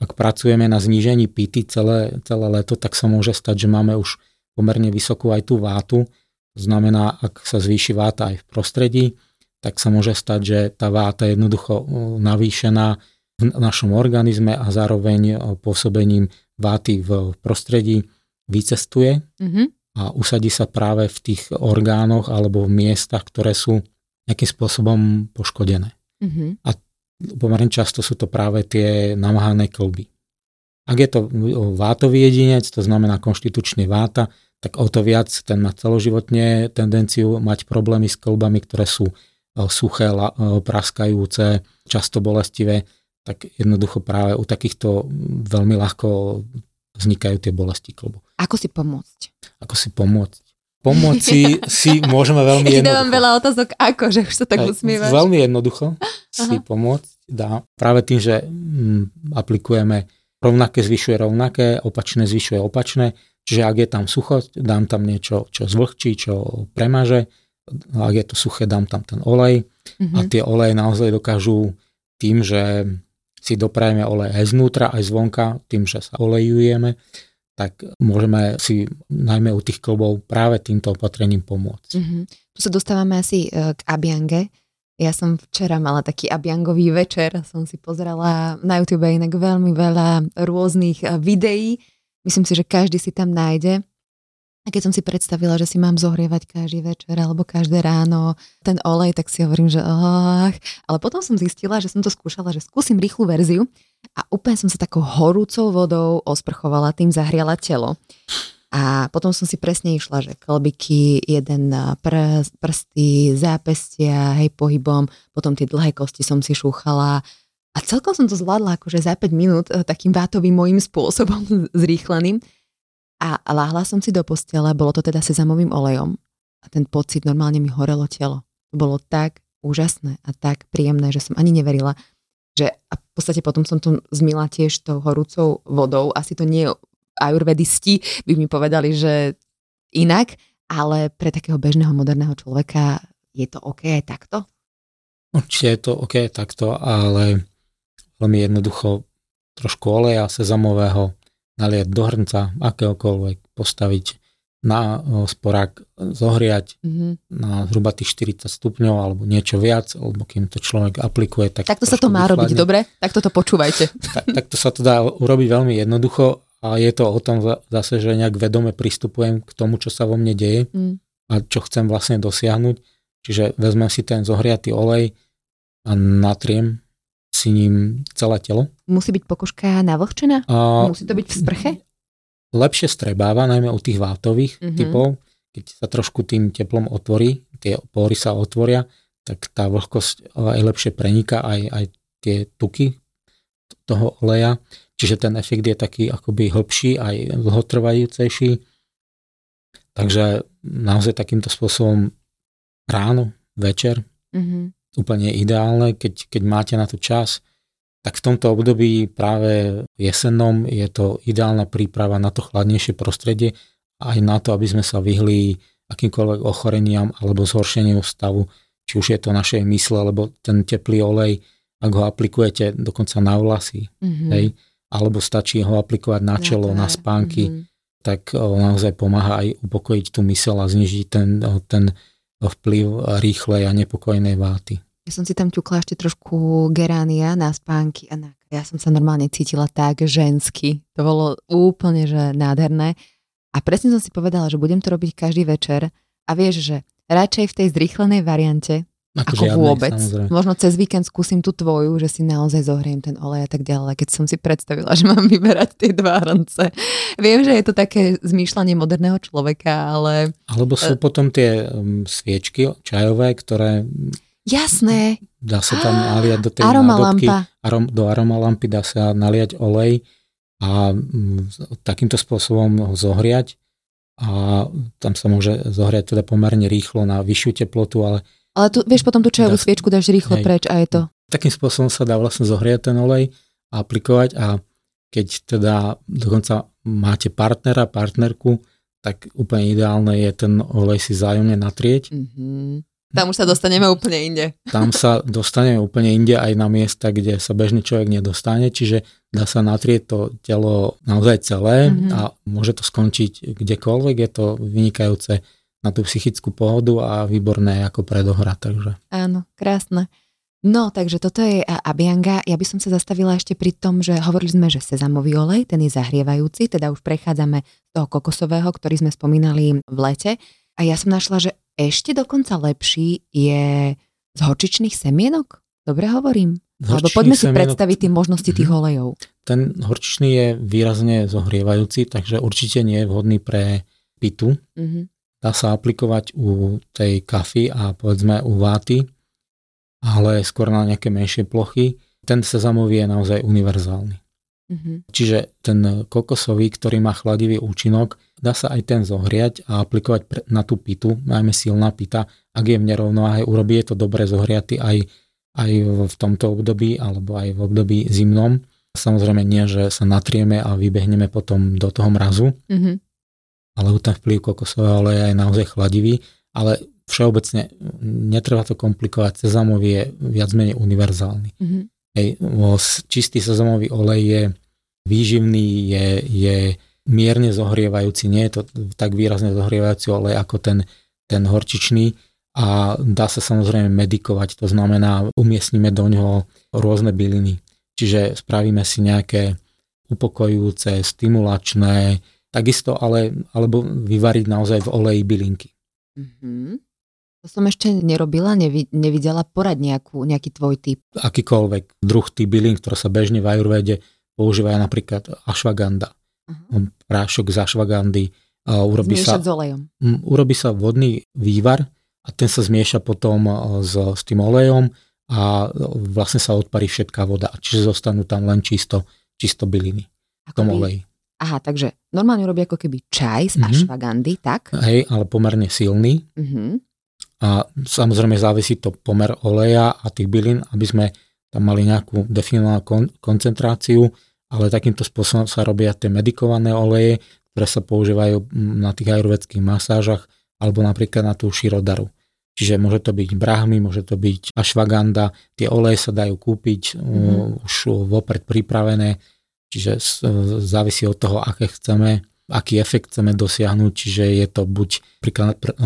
ak pracujeme na znížení pity celé, celé leto, tak sa môže stať, že máme už pomerne vysokú aj tú vátu. To znamená, ak sa zvýši váta aj v prostredí, tak sa môže stať, že tá váta je jednoducho navýšená v našom organizme a zároveň pôsobením váty v prostredí vycestuje mm-hmm. a usadí sa práve v tých orgánoch alebo v miestach, ktoré sú nejakým spôsobom poškodené. Mm-hmm. A pomerne často sú to práve tie namáhané kolby. Ak je to vátový jedinec, to znamená konštitučný váta, tak o to viac ten má celoživotne tendenciu mať problémy s kolbami, ktoré sú e, suché, e, praskajúce, často bolestivé, tak jednoducho práve u takýchto veľmi ľahko vznikajú tie bolesti kolbu. Ako si pomôcť? Ako si pomôcť? Pomoci si môžeme veľmi jednoducho. Ja dávam veľa otázok, ako, že už sa tak usmievaš. Veľmi jednoducho si Aha. pomôcť dá práve tým, že mm, aplikujeme rovnaké zvyšuje rovnaké, opačné zvyšuje opačné. Čiže ak je tam suchosť, dám tam niečo, čo zvlhčí, čo premaže. Ak je to suché, dám tam ten olej. Mm-hmm. A mhm. tie oleje naozaj dokážu tým, že si doprajeme olej aj znútra, aj zvonka, tým, že sa olejujeme, tak môžeme si najmä u tých klbov práve týmto opatrením pomôcť. Mm-hmm. Tu sa dostávame asi e, k abiange. Ja som včera mala taký abiangový večer, som si pozerala na YouTube inak veľmi veľa rôznych e, videí. Myslím si, že každý si tam nájde. A keď som si predstavila, že si mám zohrievať každý večer alebo každé ráno ten olej, tak si hovorím, že oh. Ale potom som zistila, že som to skúšala, že skúsim rýchlu verziu a úplne som sa takou horúcou vodou osprchovala, tým zahriala telo. A potom som si presne išla, že klbiky, jeden pr- prsty, zápestia, hej, pohybom, potom tie dlhé kosti som si šúchala a celkom som to zvládla akože za 5 minút e, takým vátovým mojím spôsobom zrýchleným. A láhla som si do postele, bolo to teda sezamovým olejom a ten pocit, normálne mi horelo telo. Bolo tak úžasné a tak príjemné, že som ani neverila, že a v podstate potom som to zmila tiež tou horúcou vodou. Asi to nie ajurvedisti by mi povedali, že inak, ale pre takého bežného moderného človeka je to OK takto? Určite je to OK takto, ale veľmi jednoducho trošku oleja sezamového naliať do hrnca, akéhokoľvek, postaviť na sporák zohriať mm-hmm. na zhruba tých 40 stupňov alebo niečo viac, alebo kým to človek aplikuje. Tak takto sa to má vychladne. robiť, dobre? Takto to počúvajte. Tak, takto sa to dá urobiť veľmi jednoducho a je to o tom zase, že nejak vedome pristupujem k tomu, čo sa vo mne deje mm. a čo chcem vlastne dosiahnuť. Čiže vezmem si ten zohriatý olej a natriem si ním celé telo. Musí byť pokožka navlhčená? A... Musí to byť v sprche? lepšie strebáva, najmä u tých vátových mm-hmm. typov, keď sa trošku tým teplom otvorí, tie pory sa otvoria, tak tá vlhkosť aj lepšie preniká aj, aj tie tuky toho oleja, čiže ten efekt je taký akoby hĺbší, aj dlhotrvajúcejší. Takže naozaj takýmto spôsobom ráno, večer, mm-hmm. Úplne ideálne, keď, keď máte na to čas, tak v tomto období práve jesennom je to ideálna príprava na to chladnejšie prostredie aj na to, aby sme sa vyhli akýmkoľvek ochoreniam alebo zhoršeniu stavu, či už je to našej mysle, alebo ten teplý olej, ak ho aplikujete dokonca na vlasy, mm-hmm. hej, alebo stačí ho aplikovať na čelo, na, na spánky, mm-hmm. tak o, naozaj pomáha aj upokojiť tú mysel a znižiť ten, o, ten vplyv rýchlej a nepokojnej váty. Ja som si tam ťukla ešte trošku geránia na spánky a na... ja som sa normálne cítila tak žensky. To bolo úplne že nádherné. A presne som si povedala, že budem to robiť každý večer a vieš, že radšej v tej zrýchlenej variante, ako, ako žiadnej, vôbec. Samozrejme. Možno cez víkend skúsim tú tvoju, že si naozaj zohriem ten olej a tak ďalej. Keď som si predstavila, že mám vyberať tie dva hrnce. Viem, že je to také zmýšľanie moderného človeka, ale... Alebo sú e- potom tie um, sviečky čajové, ktoré Jasné. Dá sa tam naliať do tej nádobky, arom, do aromalampy dá sa naliať olej a mm, takýmto spôsobom ho zohriať a tam sa môže zohriať teda pomerne rýchlo na vyššiu teplotu, ale... Ale tu, vieš, potom tú čajovú sviečku dáš rýchlo hej, preč a je to... Takým spôsobom sa dá vlastne zohriať ten olej a aplikovať a keď teda dokonca máte partnera, partnerku, tak úplne ideálne je ten olej si zájomne natrieť. Mm-hmm tam už sa dostaneme úplne inde. Tam sa dostaneme úplne inde aj na miesta, kde sa bežný človek nedostane, čiže dá sa natrieť to telo naozaj celé mm-hmm. a môže to skončiť kdekoľvek. Je to vynikajúce na tú psychickú pohodu a výborné ako predohra. Takže. Áno, krásne. No, takže toto je Abianga. Ja by som sa zastavila ešte pri tom, že hovorili sme, že sezamový olej, ten je zahrievajúci, teda už prechádzame z toho kokosového, ktorý sme spomínali v lete. A ja som našla, že ešte dokonca lepší je z horčičných semienok? Dobre hovorím? Alebo poďme si semienok... predstaviť tie možnosti tých mhm. olejov. Ten horčičný je výrazne zohrievajúci, takže určite nie je vhodný pre pitu. Mm-hmm. Dá sa aplikovať u tej kafy a povedzme u váty, ale skôr na nejaké menšie plochy. Ten sezamový je naozaj univerzálny. Mm-hmm. Čiže ten kokosový, ktorý má chladivý účinok, dá sa aj ten zohriať a aplikovať na tú pitu, najmä silná pita, ak je v nerovnováhe, urobí je to dobre zohriaty aj, aj v tomto období alebo aj v období zimnom. Samozrejme nie, že sa natrieme a vybehneme potom do toho mrazu, mm-hmm. Ale ten vplyv kokosového oleja je naozaj chladivý, ale všeobecne netreba to komplikovať, sezamový je viac menej univerzálny. Mm-hmm. Hej, čistý sezamový olej je výživný, je, je mierne zohrievajúci, nie je to tak výrazne zohrievajúci olej ako ten, ten horčičný a dá sa samozrejme medikovať, to znamená umiestnime do ňoho rôzne byliny. Čiže spravíme si nejaké upokojujúce, stimulačné, takisto ale, alebo vyvariť naozaj v oleji bylinky. Mm-hmm. To som ešte nerobila, nevidela porad nejakú, nejaký tvoj typ. Akýkoľvek druh tých bylín, ktoré sa bežne v ajurvede používajú napríklad ashwagandha uh-huh. prášok z ašvagandy. Urobí sa, s olejom. Urobí sa vodný vývar a ten sa zmieša potom s, s tým olejom a vlastne sa odparí všetká voda. Čiže zostanú tam len čisto, čisto byliny v tom oleji. Aha, takže normálne urobí ako keby čaj z uh-huh. ašvagandy, tak? Hej, ale pomerne silný. Uh-huh. A samozrejme závisí to pomer oleja a tých bylín, aby sme tam mali nejakú definovanú kon- koncentráciu ale takýmto spôsobom sa robia tie medikované oleje, ktoré sa používajú na tých ajurvedských masážach alebo napríklad na tú širodaru. Čiže môže to byť brahmy, môže to byť ashwagandha, tie oleje sa dajú kúpiť mm. už vopred pripravené, čiže závisí od toho, aké chceme. aký efekt chceme dosiahnuť, čiže je to buď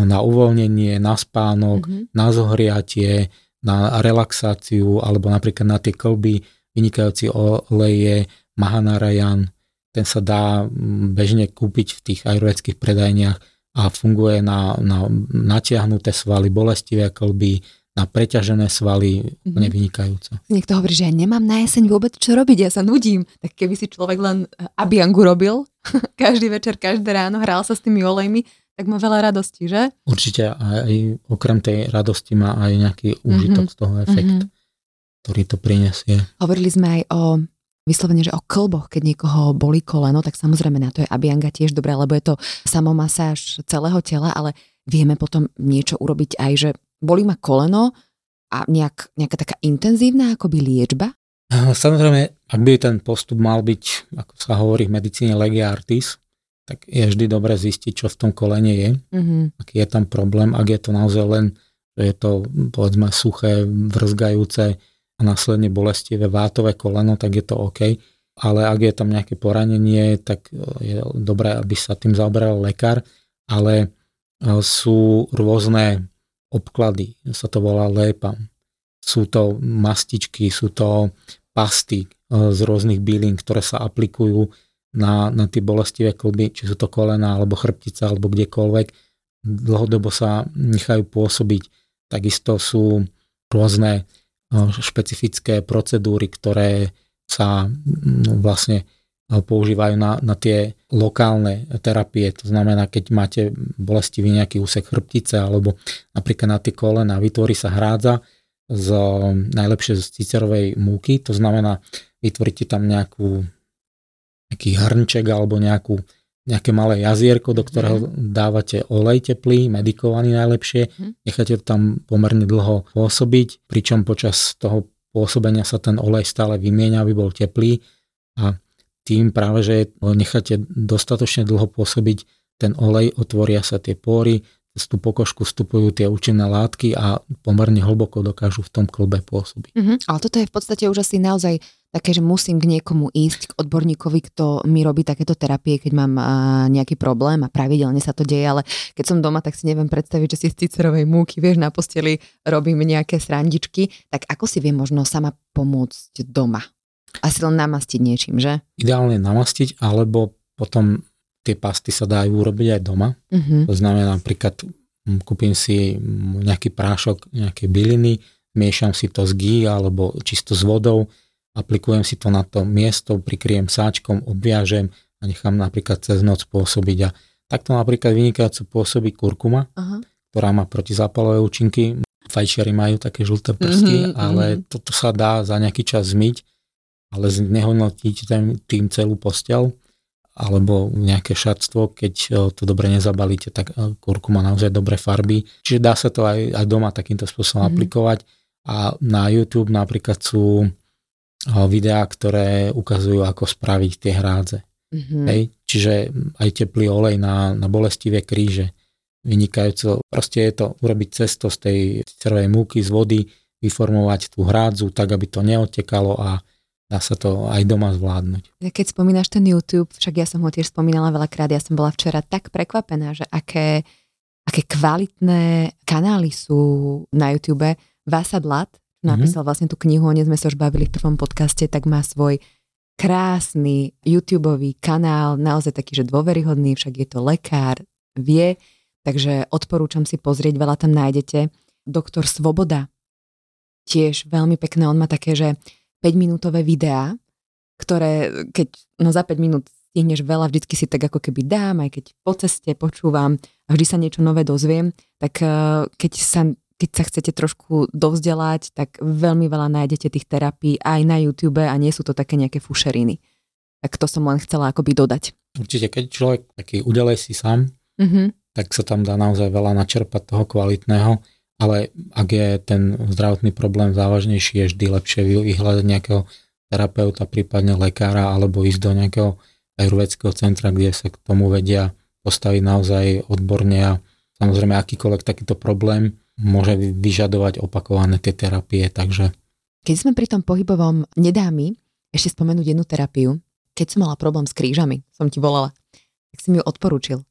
na uvoľnenie, na spánok, mm-hmm. na zohriatie, na relaxáciu, alebo napríklad na tie kolby, vynikajúci oleje, Mahanarayan, ten sa dá bežne kúpiť v tých ajurvedských predajniach a funguje na, na natiahnuté svaly, bolestivé kolby, na preťažené svaly mm-hmm. vynikajúco. Niekto hovorí, že ja nemám na jeseň vôbec čo robiť, ja sa nudím. Tak keby si človek len eh, abiangu robil, každý večer, každé ráno, hral sa s tými olejmi, tak má veľa radosti, že? Určite aj okrem tej radosti má aj nejaký úžitok mm-hmm. z toho efekt, mm-hmm. ktorý to prinesie. Hovorili sme aj o vyslovene, že o klboch, keď niekoho boli koleno, tak samozrejme na to je abianga tiež dobré, lebo je to samomasáž celého tela, ale vieme potom niečo urobiť aj, že boli ma koleno a nejak, nejaká taká intenzívna akoby liečba? Samozrejme, ak by ten postup mal byť, ako sa hovorí v medicíne legia artis, tak je vždy dobre zistiť, čo v tom kolene je, mm-hmm. aký je tam problém, ak je to naozaj len, že je to povedzme suché, vrzgajúce a následne bolestivé vátové koleno, tak je to OK. Ale ak je tam nejaké poranenie, tak je dobré, aby sa tým zaoberal lekár, ale sú rôzne obklady, sa to volá lépam. Sú to mastičky, sú to pasty e, z rôznych bylín, ktoré sa aplikujú na, na tie bolestivé kluby, či sú to kolena, alebo chrbtica, alebo kdekoľvek. Dlhodobo sa nechajú pôsobiť. Takisto sú rôzne e, špecifické procedúry, ktoré sa no, vlastne používajú na, na tie lokálne terapie. To znamená, keď máte bolestivý nejaký úsek chrbtice alebo napríklad na tie kolena, vytvorí sa hrádza z najlepšie z cicerovej múky, to znamená, vytvoríte tam nejakú, nejaký hrnček alebo nejakú, nejaké malé jazierko, do ktorého mm. dávate olej teplý, medikovaný najlepšie, mm. necháte to tam pomerne dlho pôsobiť, pričom počas toho pôsobenia sa ten olej stále vymieňa, aby bol teplý a tým práve, že necháte dostatočne dlho pôsobiť ten olej, otvoria sa tie pory, z tú pokožku vstupujú tie účinné látky a pomerne hlboko dokážu v tom klbe pôsobiť. Mm-hmm, ale toto je v podstate už asi naozaj také, že musím k niekomu ísť, k odborníkovi, kto mi robí takéto terapie, keď mám a, nejaký problém a pravidelne sa to deje, ale keď som doma, tak si neviem predstaviť, že si z cicerovej múky, vieš, na posteli robím nejaké srandičky, tak ako si viem možno sama pomôcť doma? Asi len namastiť niečím, že? Ideálne namastiť, alebo potom tie pasty sa dajú urobiť aj doma. Uh-huh. To znamená napríklad kúpim si nejaký prášok, nejaké byliny, miešam si to s gí alebo čisto s vodou, aplikujem si to na to miesto, prikryjem sáčkom, obviažem a nechám napríklad cez noc pôsobiť. A takto napríklad vynikajúco pôsobí kurkuma, uh-huh. ktorá má protizápalové účinky. Fajčiari majú také žlté prsty, uh-huh, ale uh-huh. toto sa dá za nejaký čas zmyť ale znehodnotiť tým, celú postel alebo nejaké šatstvo, keď e, to dobre nezabalíte, tak e, kurkuma naozaj dobré farby. Čiže dá sa to aj, aj doma takýmto spôsobom mm. aplikovať. A na YouTube napríklad sú e, videá, ktoré ukazujú, ako spraviť tie hrádze. Mm-hmm. Hej? Čiže aj teplý olej na, na bolestivé kríže. Vynikajúco. Proste je to urobiť cesto z tej cerovej múky, z vody, vyformovať tú hrádzu tak, aby to neotekalo a dá sa to aj doma zvládnuť. Keď spomínaš ten YouTube, však ja som ho tiež spomínala veľakrát, ja som bola včera tak prekvapená, že aké, aké kvalitné kanály sú na YouTube. Vásad Lat napísal mm-hmm. vlastne tú knihu, o nej sme sa už bavili v prvom podcaste, tak má svoj krásny youtube kanál, naozaj taký, že dôveryhodný, však je to lekár, vie, takže odporúčam si pozrieť, veľa tam nájdete. Doktor Svoboda, tiež veľmi pekné, on má také, že 5-minútové videá, ktoré keď no za 5 minút stihneš veľa, vždycky si tak ako keby dám, aj keď po ceste počúvam a vždy sa niečo nové dozviem, tak eh, keď sa, keď sa chcete trošku dovzdelať, tak veľmi veľa nájdete tých terapií aj na YouTube a nie sú to také nejaké fušeriny. Tak to som len chcela akoby dodať. Určite, keď človek taký udelej si sám, mm-hmm. tak sa tam dá naozaj veľa načerpať toho kvalitného ale ak je ten zdravotný problém závažnejší, je vždy lepšie vyhľadať nejakého terapeuta, prípadne lekára, alebo ísť do nejakého ajurvedského centra, kde sa k tomu vedia postaviť naozaj odborne a samozrejme akýkoľvek takýto problém môže vyžadovať opakované tie terapie, takže... Keď sme pri tom pohybovom, nedá mi ešte spomenúť jednu terapiu. Keď som mala problém s krížami, som ti volala. tak si mi ju odporúčil.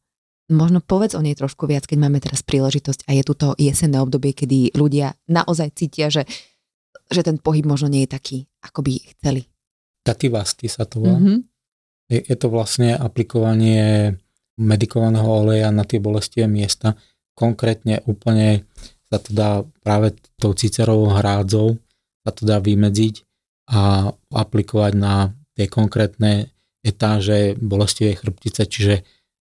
Možno povedz o nej trošku viac, keď máme teraz príležitosť a je tu to jesenné obdobie, kedy ľudia naozaj cítia, že, že ten pohyb možno nie je taký, ako by chceli. Kativasti sa to volá. Mm-hmm. Je, je to vlastne aplikovanie medikovaného oleja na tie bolestivé miesta. Konkrétne úplne sa to dá práve tou cicerovou hrádzou sa to dá vymedziť a aplikovať na tie konkrétne etáže bolestivej chrbtice, čiže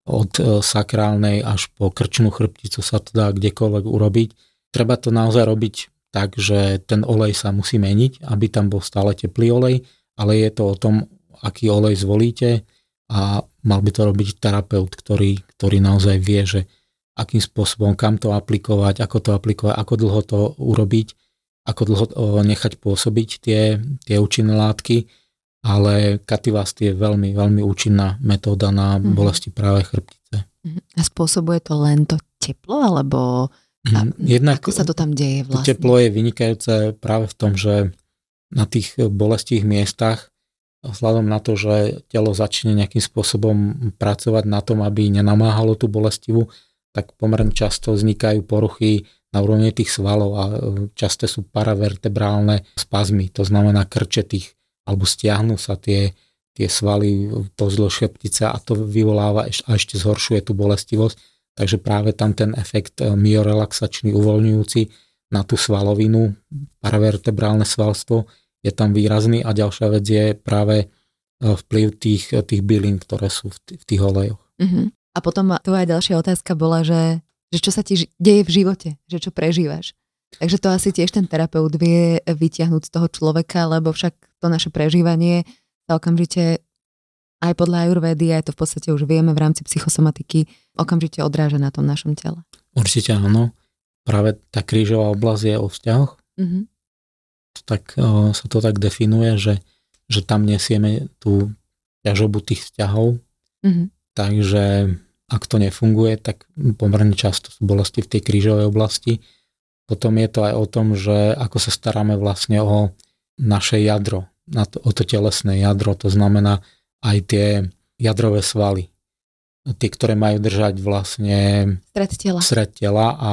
od e, sakrálnej až po krčnú chrbticu sa to dá kdekoľvek urobiť. Treba to naozaj robiť tak, že ten olej sa musí meniť, aby tam bol stále teplý olej, ale je to o tom, aký olej zvolíte a mal by to robiť terapeut, ktorý, ktorý naozaj vie, že akým spôsobom, kam to aplikovať, ako to aplikovať, ako dlho to urobiť, ako dlho nechať pôsobiť tie, tie účinné látky ale kativast je veľmi, veľmi účinná metóda na mm-hmm. bolesti práve chrbtice. Mhm. A spôsobuje to len to teplo, alebo a, mhm. Jednak ako sa to tam deje vlastne? Teplo je vynikajúce práve v tom, že na tých bolestivých miestach vzhľadom na to, že telo začne nejakým spôsobom pracovať na tom, aby nenamáhalo tú bolestivu, tak pomerne často vznikajú poruchy na úrovni tých svalov a často sú paravertebrálne spazmy, to znamená krče tých alebo stiahnu sa tie, tie svaly pozdĺž chrbtice a to vyvoláva a ešte zhoršuje tú bolestivosť. Takže práve tam ten efekt e, myorelaxačný, uvoľňujúci na tú svalovinu, paravertebrálne svalstvo je tam výrazný a ďalšia vec je práve e, vplyv tých, tých bylín, ktoré sú v, tých, v tých olejoch. Uh-huh. A potom tvoja ďalšia otázka bola, že, že čo sa ti deje v živote, že čo prežívaš. Takže to asi tiež ten terapeut vie vytiahnuť z toho človeka, lebo však to naše prežívanie sa okamžite aj podľa ajurvédy, aj to v podstate už vieme v rámci psychosomatiky, okamžite odráža na tom našom tele. Určite áno. Práve tá krížová oblasť je o vzťahoch. Mm-hmm. Tak o, sa to tak definuje, že, že tam nesieme tú ťažobu tých vzťahov. Mm-hmm. Takže ak to nefunguje, tak pomerne často sú bolesti v tej krížovej oblasti potom je to aj o tom, že ako sa staráme vlastne o naše jadro, o to telesné jadro, to znamená aj tie jadrové svaly. Tie, ktoré majú držať vlastne stred tela. stred tela a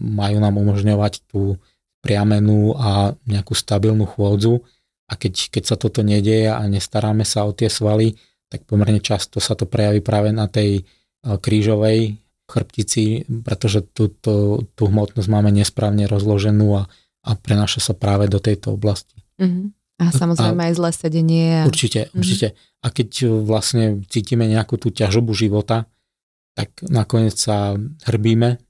majú nám umožňovať tú priamenú a nejakú stabilnú chôdzu. A keď, keď sa toto nedieje a nestaráme sa o tie svaly, tak pomerne často sa to prejaví práve na tej eh, krížovej chrbtici, pretože tú, tú, hmotnosť máme nesprávne rozloženú a, a prenáša sa práve do tejto oblasti. Uh-huh. A samozrejme a, aj zlé sedenie. A... Určite, uh-huh. určite. A keď vlastne cítime nejakú tú ťažobu života, tak nakoniec sa hrbíme,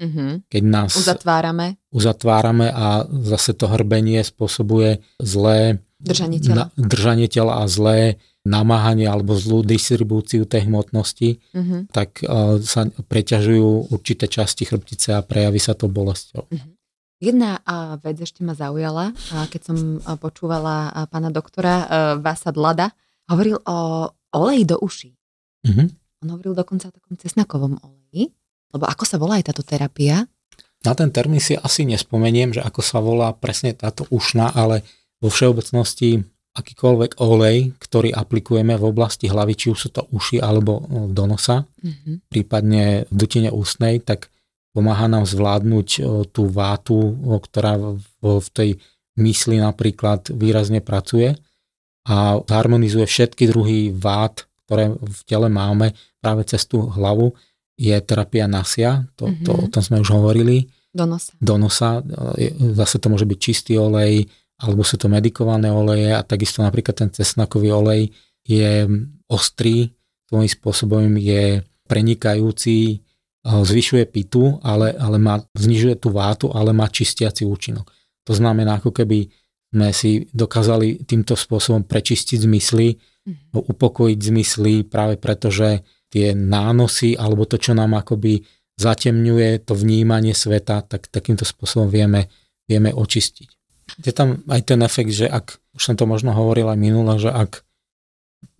uh-huh. keď nás uzatvárame. uzatvárame a zase to hrbenie spôsobuje zlé držanie tela, na, držanie tela a zlé namáhanie alebo zlú distribúciu tej hmotnosti, uh-huh. tak uh, sa preťažujú určité časti chrbtice a prejaví sa to bolesťou. Uh-huh. Jedna uh, vec ešte ma zaujala, uh, keď som uh, počúvala uh, pána doktora uh, Vasa Dlada, hovoril o oleji do uší. Uh-huh. On hovoril dokonca o takom cesnakovom oleji, lebo ako sa volá aj táto terapia? Na ten termín si asi nespomeniem, že ako sa volá presne táto ušná, ale vo všeobecnosti akýkoľvek olej, ktorý aplikujeme v oblasti hlavy, či už sú to uši alebo do nosa, mm-hmm. prípadne v dutine ústnej, tak pomáha nám zvládnuť tú vátu, ktorá v tej mysli napríklad výrazne pracuje a harmonizuje všetky druhy vát, ktoré v tele máme práve cez tú hlavu. Je terapia nasia, to, mm-hmm. to, o tom sme už hovorili. Do nosa. Do nosa. Zase to môže byť čistý olej, alebo sú to medikované oleje a takisto napríklad ten cesnakový olej je ostrý, svojím spôsobom je prenikajúci, zvyšuje pitu, ale, ale má, znižuje tú vátu, ale má čistiaci účinok. To znamená, ako keby sme si dokázali týmto spôsobom prečistiť zmysly, mm. upokojiť zmysly práve preto, že tie nánosy alebo to, čo nám akoby zatemňuje to vnímanie sveta, tak takýmto spôsobom vieme, vieme očistiť. Je tam aj ten efekt, že ak, už som to možno hovoril aj minule, že ak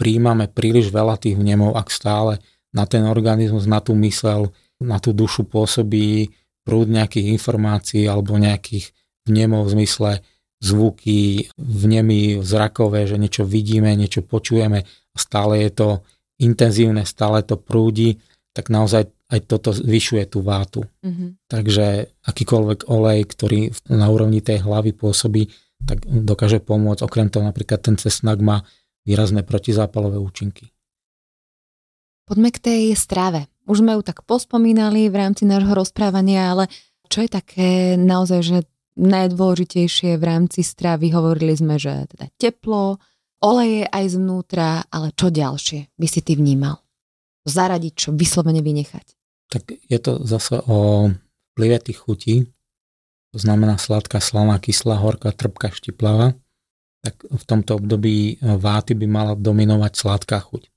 príjmame príliš veľa tých vnemov, ak stále na ten organizmus, na tú mysel, na tú dušu pôsobí prúd nejakých informácií alebo nejakých vnemov v zmysle zvuky, vnemy zrakové, že niečo vidíme, niečo počujeme stále je to intenzívne, stále to prúdi, tak naozaj aj toto zvyšuje tú vátu. Mhm. Takže akýkoľvek olej, ktorý na úrovni tej hlavy pôsobí, tak dokáže pomôcť. Okrem toho napríklad ten cesnak má výrazné protizápalové účinky. Poďme k tej strave. Už sme ju tak pospomínali v rámci nášho rozprávania, ale čo je také naozaj, že najdôležitejšie v rámci stravy? Hovorili sme, že teda teplo, oleje aj zvnútra, ale čo ďalšie by si ty vnímal? Zaradiť, čo vyslovene vynechať? Tak je to zase o vplyve tých chutí, to znamená sladká, slaná, kyslá, horká, trpká, štiplavá, tak v tomto období váty by mala dominovať sladká chuť.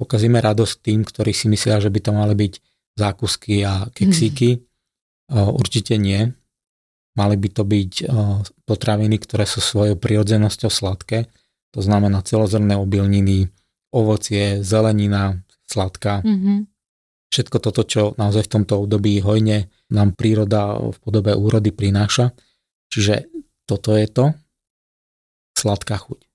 Pokazíme radosť tým, ktorí si myslia, že by to mali byť zákusky a keksíky. Mm. Určite nie. Mali by to byť potraviny, ktoré sú svojou prirodzenosťou sladké. To znamená celozrné obilniny, ovocie, zelenina, sladká. Mm-hmm. Všetko toto, čo naozaj v tomto období hojne nám príroda v podobe úrody prináša. Čiže toto je to. Sladká chuť.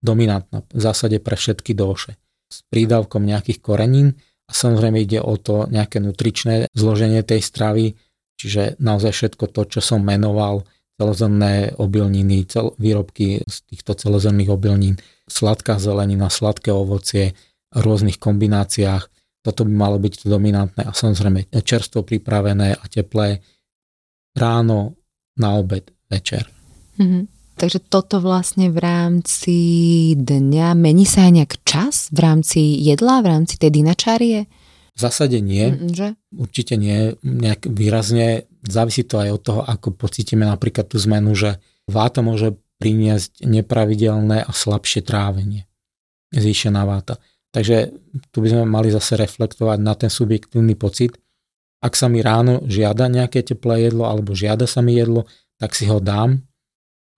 Dominantná v zásade pre všetky doše. S prídavkom nejakých korenín a samozrejme ide o to nejaké nutričné zloženie tej stravy, čiže naozaj všetko to, čo som menoval, celozrnné obilniny, cel, výrobky z týchto celozrnných obilnín, sladká zelenina, sladké ovocie, v rôznych kombináciách, toto by malo byť dominantné a samozrejme čerstvo pripravené a teplé ráno, na obed, večer. Mm-hmm. Takže toto vlastne v rámci dňa, mení sa aj nejak čas v rámci jedla, v rámci tej dinačárie? V zásade nie. Mm, že? Určite nie. Nejak výrazne závisí to aj od toho, ako pocítime napríklad tú zmenu, že váta môže priniesť nepravidelné a slabšie trávenie. Zvýšená váta. Takže tu by sme mali zase reflektovať na ten subjektívny pocit. Ak sa mi ráno žiada nejaké teplé jedlo alebo žiada sa mi jedlo, tak si ho dám.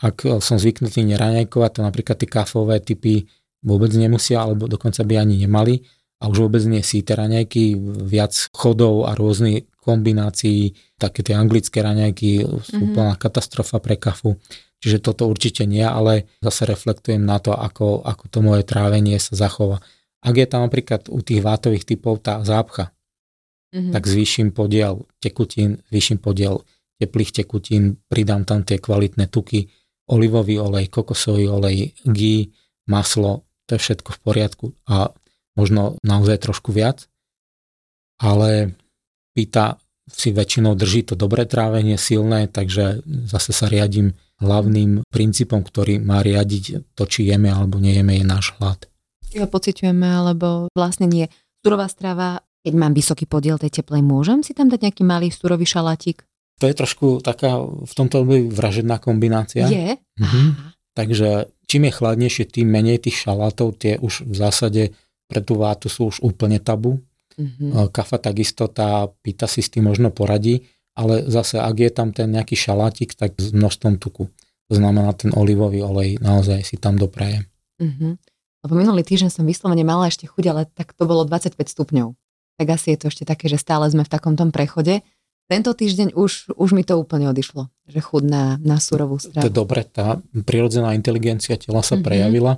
Ak som zvyknutý neraňajkovať, to napríklad tie kafové typy vôbec nemusia, alebo dokonca by ani nemali. A už vôbec nie síte raňajky, viac chodov a rôznych kombinácií. Také tie anglické raňajky sú mm-hmm. plná katastrofa pre kafu. Čiže toto určite nie, ale zase reflektujem na to, ako, ako to moje trávenie sa zachová. Ak je tam napríklad u tých vátových typov tá zápcha, mm-hmm. tak zvýšim podiel tekutín, zvýšim podiel teplých tekutín, pridám tam tie kvalitné tuky, olivový olej, kokosový olej, ghee, maslo, to je všetko v poriadku a možno naozaj trošku viac. Ale pýta si väčšinou drží to dobré trávenie, silné, takže zase sa riadím hlavným princípom, ktorý má riadiť to, či jeme alebo nejeme, je náš hlad pociťujeme, alebo vlastne nie. Surová strava, keď mám vysoký podiel tej teplej, môžem si tam dať nejaký malý surový šalatík? To je trošku taká v tomto období vražedná kombinácia. Je? Mhm. Takže čím je chladnejšie, tým menej tých šalátov, tie už v zásade pre tú vátu sú už úplne tabu. Mm-hmm. Kafa takisto, tá pýta si s tým možno poradí, ale zase ak je tam ten nejaký šalátik, tak s množstvom tuku. To znamená ten olivový olej naozaj si tam doprajem. Mm-hmm. Lebo minulý týždeň som vyslovene mala ešte chuť, ale tak to bolo 25 stupňov. Tak asi je to ešte také, že stále sme v takom tom prechode. Tento týždeň už, už mi to úplne odišlo, že chud na, na surovú stravu. To je dobre, tá prirodzená inteligencia tela sa mm-hmm. prejavila,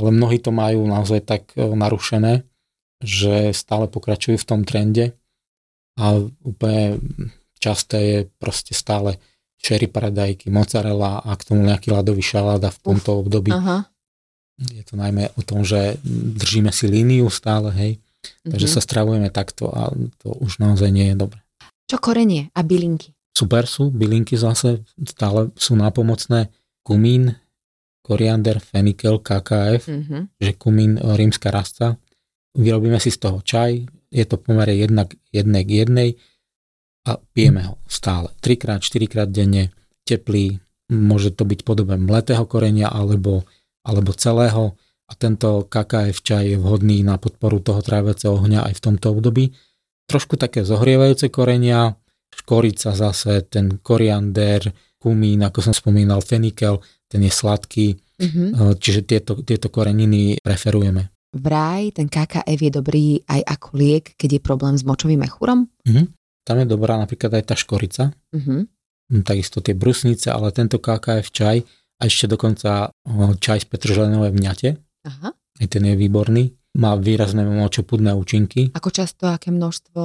ale mnohí to majú naozaj tak e, narušené, že stále pokračujú v tom trende a úplne časté je proste stále cherry paradajky, mozzarella a k tomu nejaký ľadový šalát a v tomto období aha. Je to najmä o tom, že držíme si líniu stále, hej. Takže mm-hmm. sa stravujeme takto a to už naozaj nie je dobré. Čo korenie a bylinky? Super sú, bylinky zase stále sú nápomocné. Kumín, koriander, fenikel, KKF, mm-hmm. že kumín, rímska rastca. Vyrobíme si z toho čaj, je to pomere jednak jednej k jednej a pijeme ho stále. Trikrát, štyrikrát denne, teplý, môže to byť podobe mletého korenia alebo alebo celého a tento KKF čaj je vhodný na podporu toho tráviaceho ohňa aj v tomto období. Trošku také zohrievajúce korenia, škorica zase, ten koriander, kumín, ako som spomínal, fenikel, ten je sladký, mm-hmm. čiže tieto, tieto koreniny preferujeme. Vraj ten KKF je dobrý aj ako liek, keď je problém s močovým mechúrom? Mm-hmm. Tam je dobrá napríklad aj tá škorica, mm-hmm. takisto tie brusnice, ale tento KKF čaj a ešte dokonca čaj z petržlenovej vňate. Aha. Aj ten je výborný. má výrazné močopudné účinky. Ako často, aké množstvo?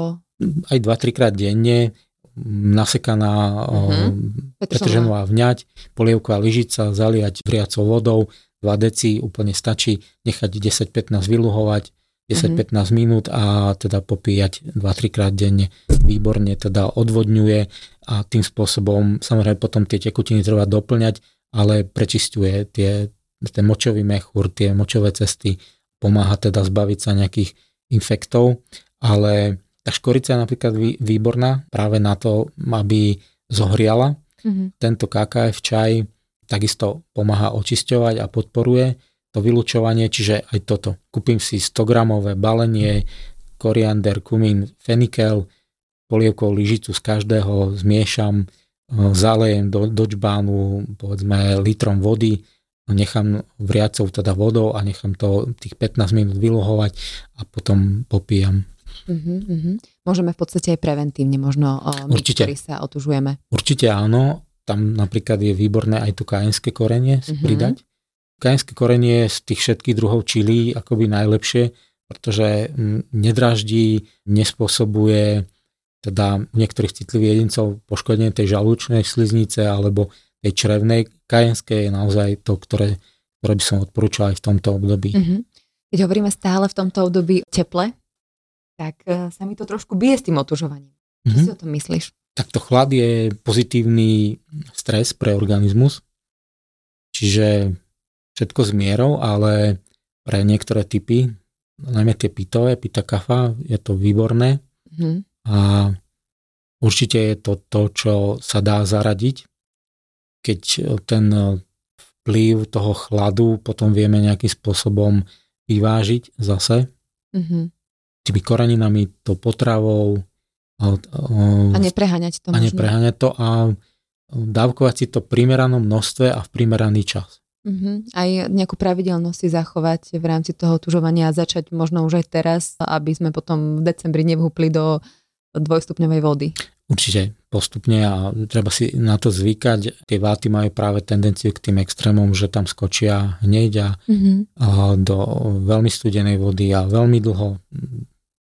Aj 2-3 krát denne, nasekaná uh-huh. petrženová vňať, polievková lyžica, zaliať vriacou vodou, 2 deci úplne stačí, nechať 10-15 vyluhovať, 10-15 mm-hmm. minút a teda popíjať 2-3 krát denne. Výborne teda odvodňuje a tým spôsobom samozrejme potom tie tekutiny treba doplňať, ale prečistuje tie, ten močový mechúr, tie močové cesty, pomáha teda zbaviť sa nejakých infektov, ale tá škorica je napríklad výborná práve na to, aby zohriala. Mm-hmm. Tento KKF čaj takisto pomáha očisťovať a podporuje to vylúčovanie, čiže aj toto. Kúpim si 100 gramové balenie, koriander, kumín, fenikel, polievkovú lyžicu z každého, zmiešam, zalejem do, do čbánu, povedzme litrom vody, nechám vriacov teda vodou a nechám to tých 15 minút vyluhovať a potom popíjam. Uh-huh, uh-huh. Môžeme v podstate aj preventívne možno my, Určite. ktorí sa otužujeme. Určite áno, tam napríklad je výborné aj to kajenské korenie uh-huh. pridať. Kajenské korenie z tých všetkých druhov čilí akoby najlepšie, pretože mm, nedraždí, nespôsobuje teda niektorých citlivých jedincov poškodenie tej žalúčnej sliznice alebo tej črevnej. Kajenské je naozaj to, ktoré, ktoré by som odporúčal aj v tomto období. Mm-hmm. Keď hovoríme stále v tomto období teple, tak e, sa mi to trošku bije s tým otužovaním. Čo mm-hmm. si o tom myslíš? Takto chlad je pozitívny stres pre organizmus, čiže všetko s mierou, ale pre niektoré typy, najmä tie pitové, pita kafa, je to výborné mm. A určite je to to, čo sa dá zaradiť, keď ten vplyv toho chladu potom vieme nejakým spôsobom vyvážiť zase. Mm-hmm. Tými koreninami, to potravou. A, a nepreháňať to. A nepreháňať to a dávkovať si to v primeranom množstve a v primeraný čas. Uh-huh. Aj nejakú pravidelnosť si zachovať v rámci toho tužovania a začať možno už aj teraz, aby sme potom v decembri nevhúpli do dvojstupňovej vody. Určite postupne a treba si na to zvykať. Tie váty majú práve tendenciu k tým extrémom, že tam skočia hneď a, a do veľmi studenej vody a veľmi dlho.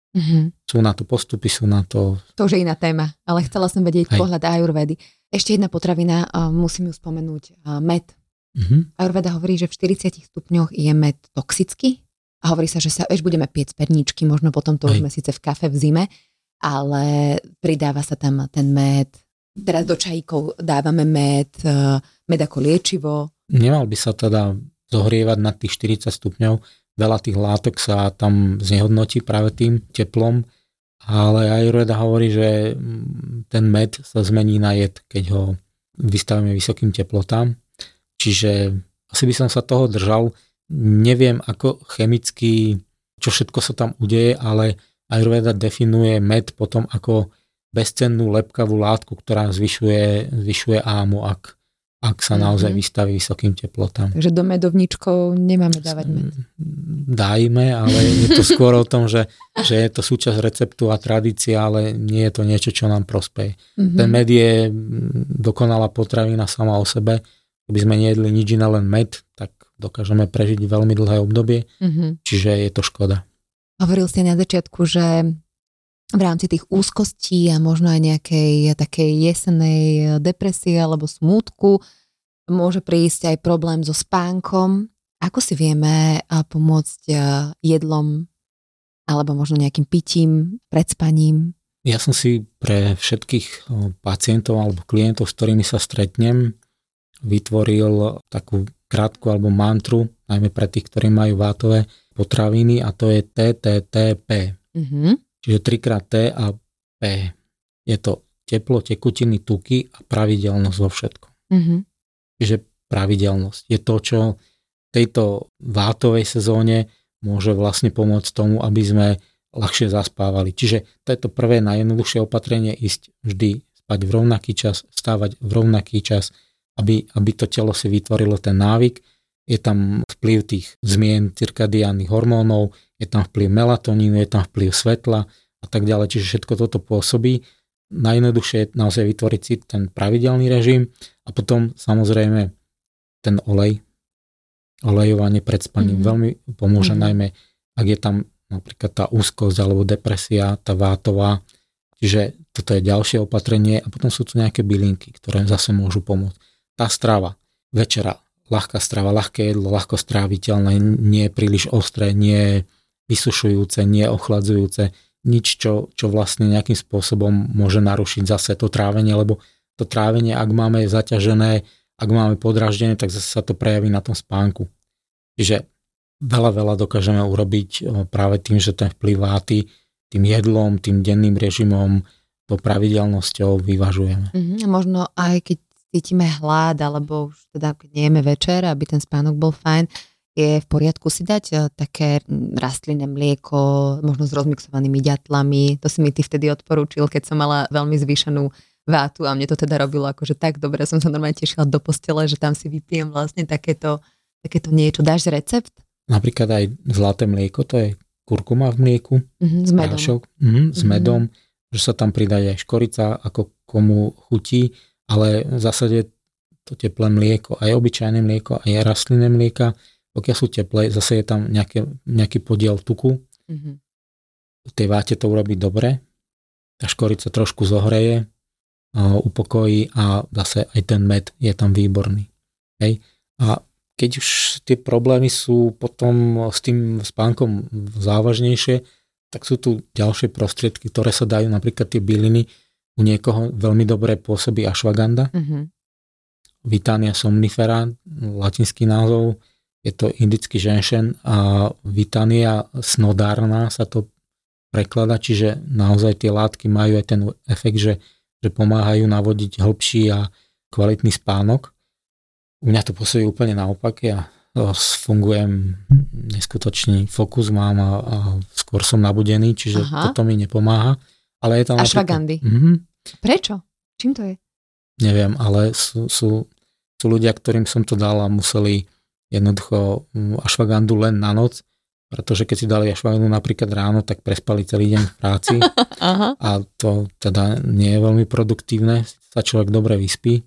Uh-huh. Sú na to postupy, sú na to... To už je iná téma, ale chcela som vedieť Hej. pohľad ajurvedy. Ešte jedna potravina, musím ju spomenúť, med Mm-hmm. Ayurveda hovorí, že v 40 stupňoch je med toxický a hovorí sa, že sa ešte budeme piec perničky, možno potom to už sme síce v kafe v zime, ale pridáva sa tam ten med. Teraz do čajíkov dávame med, eh, med ako liečivo. Nemal by sa teda zohrievať na tých 40 stupňov. Veľa tých látok sa tam znehodnotí práve tým teplom, ale Ayurveda hovorí, že mm, ten med sa zmení na jed, keď ho vystavíme vysokým teplotám Čiže asi by som sa toho držal. Neviem, ako chemicky, čo všetko sa tam udeje, ale Ayurveda definuje med potom ako bezcennú lepkavú látku, ktorá zvyšuje, zvyšuje ámu, ak, ak sa mm-hmm. naozaj vystaví vysokým teplotám. Takže do medovničkov nemáme dávať med. Dajme, ale je to skôr o tom, že, že je to súčasť receptu a tradície, ale nie je to niečo, čo nám prospeje. Mm-hmm. Ten med je dokonalá potravina sama o sebe, Keby sme nejedli nič iné, len med, tak dokážeme prežiť veľmi dlhé obdobie, mm-hmm. čiže je to škoda. Hovoril ste na začiatku, že v rámci tých úzkostí a možno aj nejakej takej jesenej depresie alebo smútku môže prísť aj problém so spánkom. Ako si vieme pomôcť jedlom alebo možno nejakým pitím, pred spaním? Ja som si pre všetkých pacientov alebo klientov, s ktorými sa stretnem, vytvoril takú krátku alebo mantru, najmä pre tých, ktorí majú vátové potraviny a to je TTTP. Mm-hmm. Čiže trikrát T a P. Je to teplo, tekutiny, tuky a pravidelnosť vo všetkom. Mm-hmm. Čiže pravidelnosť je to, čo v tejto vátovej sezóne môže vlastne pomôcť tomu, aby sme ľahšie zaspávali. Čiže to je to prvé najjednoduchšie opatrenie, ísť vždy spať v rovnaký čas, stávať v rovnaký čas, aby, aby to telo si vytvorilo ten návyk. Je tam vplyv tých zmien cirkadiánnych hormónov, je tam vplyv melatonínu, je tam vplyv svetla a tak ďalej. Čiže všetko toto pôsobí. Najjednoduchšie je naozaj vytvoriť si ten pravidelný režim a potom samozrejme ten olej, olejovanie pred spaním mm-hmm. veľmi pomôže mm-hmm. najmä ak je tam napríklad tá úzkosť alebo depresia, tá vátová. Čiže toto je ďalšie opatrenie a potom sú tu nejaké bylinky, ktoré zase môžu pomôcť. Tá strava, večera, ľahká strava, ľahké jedlo, ľahko stráviteľné, nie príliš ostré, nie vysušujúce, nie ochladzujúce, nič, čo, čo vlastne nejakým spôsobom môže narušiť zase to trávenie, lebo to trávenie, ak máme zaťažené, ak máme podraždené, tak zase sa to prejaví na tom spánku. Čiže veľa, veľa dokážeme urobiť práve tým, že ten vplyv váty tým jedlom, tým denným režimom, to pravidelnosťou vyvažujeme. Mm-hmm, možno aj keď cítime hlad, alebo už teda keď nejeme večer, aby ten spánok bol fajn, je v poriadku si dať uh, také rastlinné mlieko, možno s rozmixovanými ďatlami. To si mi ty vtedy odporúčil, keď som mala veľmi zvýšenú vátu a mne to teda robilo akože tak dobre, som sa normálne tešila do postele, že tam si vypijem vlastne takéto, takéto niečo. Dáš recept? Napríklad aj zlaté mlieko, to je kurkuma v mlieku. Mm-hmm, s medom. Prášok, mm-hmm, s mhm. medom, mm-hmm. že sa tam pridá aj škorica, ako komu chutí, ale v zásade to teplé mlieko, aj obyčajné mlieko, aj rastlinné mlieka, pokiaľ sú teplé, zase je tam nejaké, nejaký podiel tuku. Mm-hmm. V tej váte to urobí dobre, tá škorica trošku zohreje, upokojí a zase aj ten med je tam výborný. Hej. A keď už tie problémy sú potom s tým spánkom závažnejšie, tak sú tu ďalšie prostriedky, ktoré sa dajú, napríklad tie byliny, u niekoho veľmi dobre pôsobí ashwagandha, mm-hmm. Vitania somnifera, latinský názov, je to indický ženšen a Vitania snodárna sa to preklada, čiže naozaj tie látky majú aj ten efekt, že že pomáhajú navodiť hĺbší a kvalitný spánok. U mňa to pôsobí úplne naopak. Ja e, fungujem neskutočný fokus mám a, a skôr som nabudený, čiže Aha. toto mi nepomáha. Ale je tam Ashwagandy. Mm-hmm. Prečo? Čím to je? Neviem, ale sú, sú, sú ľudia, ktorým som to dal a museli jednoducho mm, ashwagandu len na noc pretože keď si dali ašvagnu napríklad ráno, tak prespali celý deň v práci Aha. a to teda nie je veľmi produktívne, sa človek dobre vyspí.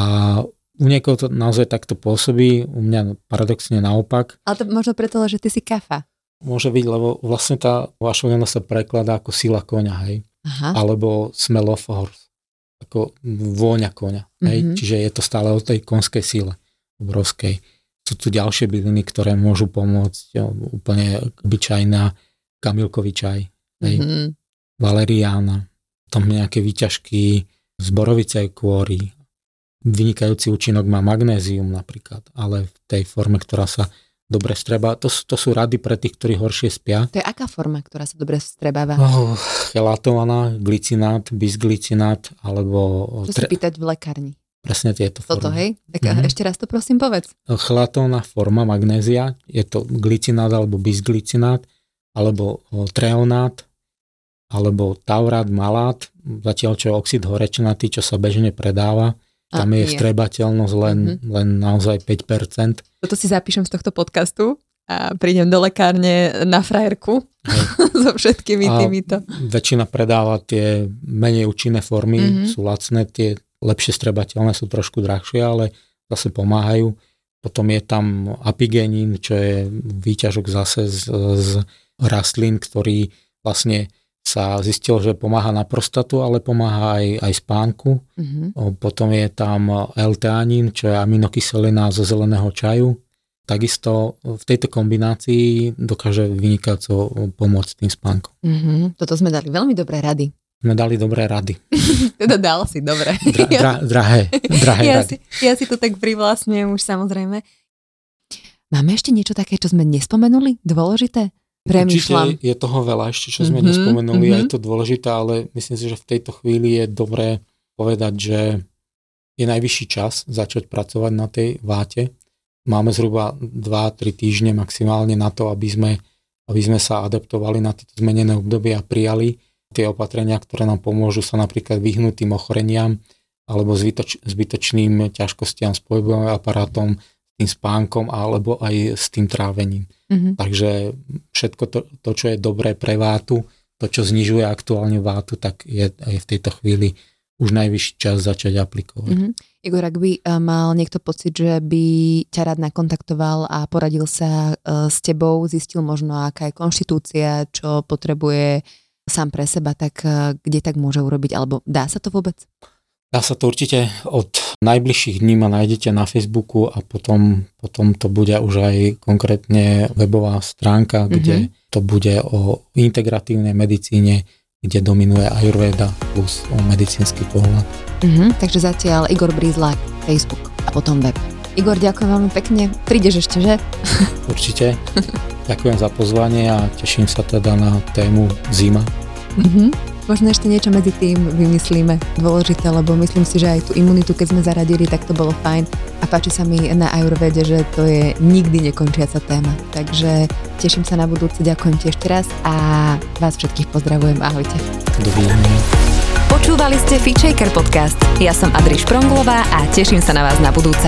A u niekoho to naozaj takto pôsobí, u mňa paradoxne naopak. Ale to možno preto, že ty si kafa. Môže byť, lebo vlastne tá ašvagna sa prekladá ako sila koňa, hej. Aha. Alebo smell of horse, ako vôňa koňa, hej. Mm-hmm. Čiže je to stále o tej konskej sile obrovskej sú tu ďalšie byliny, ktoré môžu pomôcť. Jo, úplne obyčajná kamilkový čaj, mm-hmm. valeriána, tam nejaké výťažky z borovicej kôry. Vynikajúci účinok má magnézium napríklad, ale v tej forme, ktorá sa dobre streba. To, to sú rady pre tých, ktorí horšie spia. To je aká forma, ktorá sa dobre strebáva? Oh, chelatovaná, glicinát, bisglicinát, alebo... Čo tre... si pýtať v lekárni? Presne tieto formy. Toto, hej? Tak mm-hmm. ešte raz to prosím povedz. Chlatónna forma magnézia, je to glicinát alebo bisglicinát, alebo treonát, alebo taurát, malát, zatiaľ čo je oxid horečnatý, čo sa bežne predáva, tam A, je vstrebateľnosť len, mm-hmm. len naozaj 5%. Toto si zapíšem z tohto podcastu a prídem do lekárne na frajerku so všetkými a týmito. Väčšina predáva tie menej účinné formy, mm-hmm. sú lacné, tie lepšie strebateľné, sú trošku drahšie, ale zase pomáhajú. Potom je tam apigenín, čo je výťažok zase z, z rastlín, ktorý vlastne sa zistil, že pomáha na prostatu, ale pomáha aj, aj spánku. Mm-hmm. Potom je tam L-teanín, čo je aminokyselina zo zeleného čaju. Takisto v tejto kombinácii dokáže vynikajúco pomôcť tým spánkom. Mm-hmm. Toto sme dali veľmi dobré rady sme dali dobré rady. teda dal si, dobre. Dra, dra, drahé, drahé ja rady. Si, ja si to tak privlastňujem už samozrejme. Máme ešte niečo také, čo sme nespomenuli? Dôležité? Premýšľam. Určite je toho veľa ešte, čo sme mm-hmm, nespomenuli mm-hmm. a je to dôležité, ale myslím si, že v tejto chvíli je dobré povedať, že je najvyšší čas začať pracovať na tej váte. Máme zhruba 2-3 týždne maximálne na to, aby sme, aby sme sa adaptovali na toto zmenené obdobie a prijali tie opatrenia, ktoré nám pomôžu sa napríklad vyhnúť tým ochoreniam alebo zbytoč, zbytočným ťažkostiam s pohybovým aparátom, tým spánkom alebo aj s tým trávením. Mm-hmm. Takže všetko to, to, čo je dobré pre vátu, to, čo znižuje aktuálne vátu, tak je, je v tejto chvíli už najvyšší čas začať aplikovať. Mm-hmm. Igor, ak by mal niekto pocit, že by ťa rád nakontaktoval a poradil sa s tebou, zistil možno, aká je konštitúcia, čo potrebuje sám pre seba, tak kde tak môže urobiť, alebo dá sa to vôbec? Dá sa to určite od najbližších dní ma nájdete na Facebooku a potom, potom to bude už aj konkrétne webová stránka, kde mm-hmm. to bude o integratívnej medicíne, kde dominuje Ayurveda plus o medicínsky pohľad. Mm-hmm, takže zatiaľ Igor Brízlak, Facebook a potom web. Igor, ďakujem veľmi pekne. Prídeš ešte, že? Určite. Ďakujem za pozvanie a teším sa teda na tému zima. Mm-hmm. Možno ešte niečo medzi tým vymyslíme dôležité, lebo myslím si, že aj tú imunitu, keď sme zaradili, tak to bolo fajn a páči sa mi na Ayurvede, že to je nikdy nekončiaca téma. Takže teším sa na budúce, ďakujem ti ešte raz a vás všetkých pozdravujem. Ahojte. Dovidenia. Počúvali ste Fitchaker podcast. Ja som Adriš Pronglová a teším sa na vás na budúce.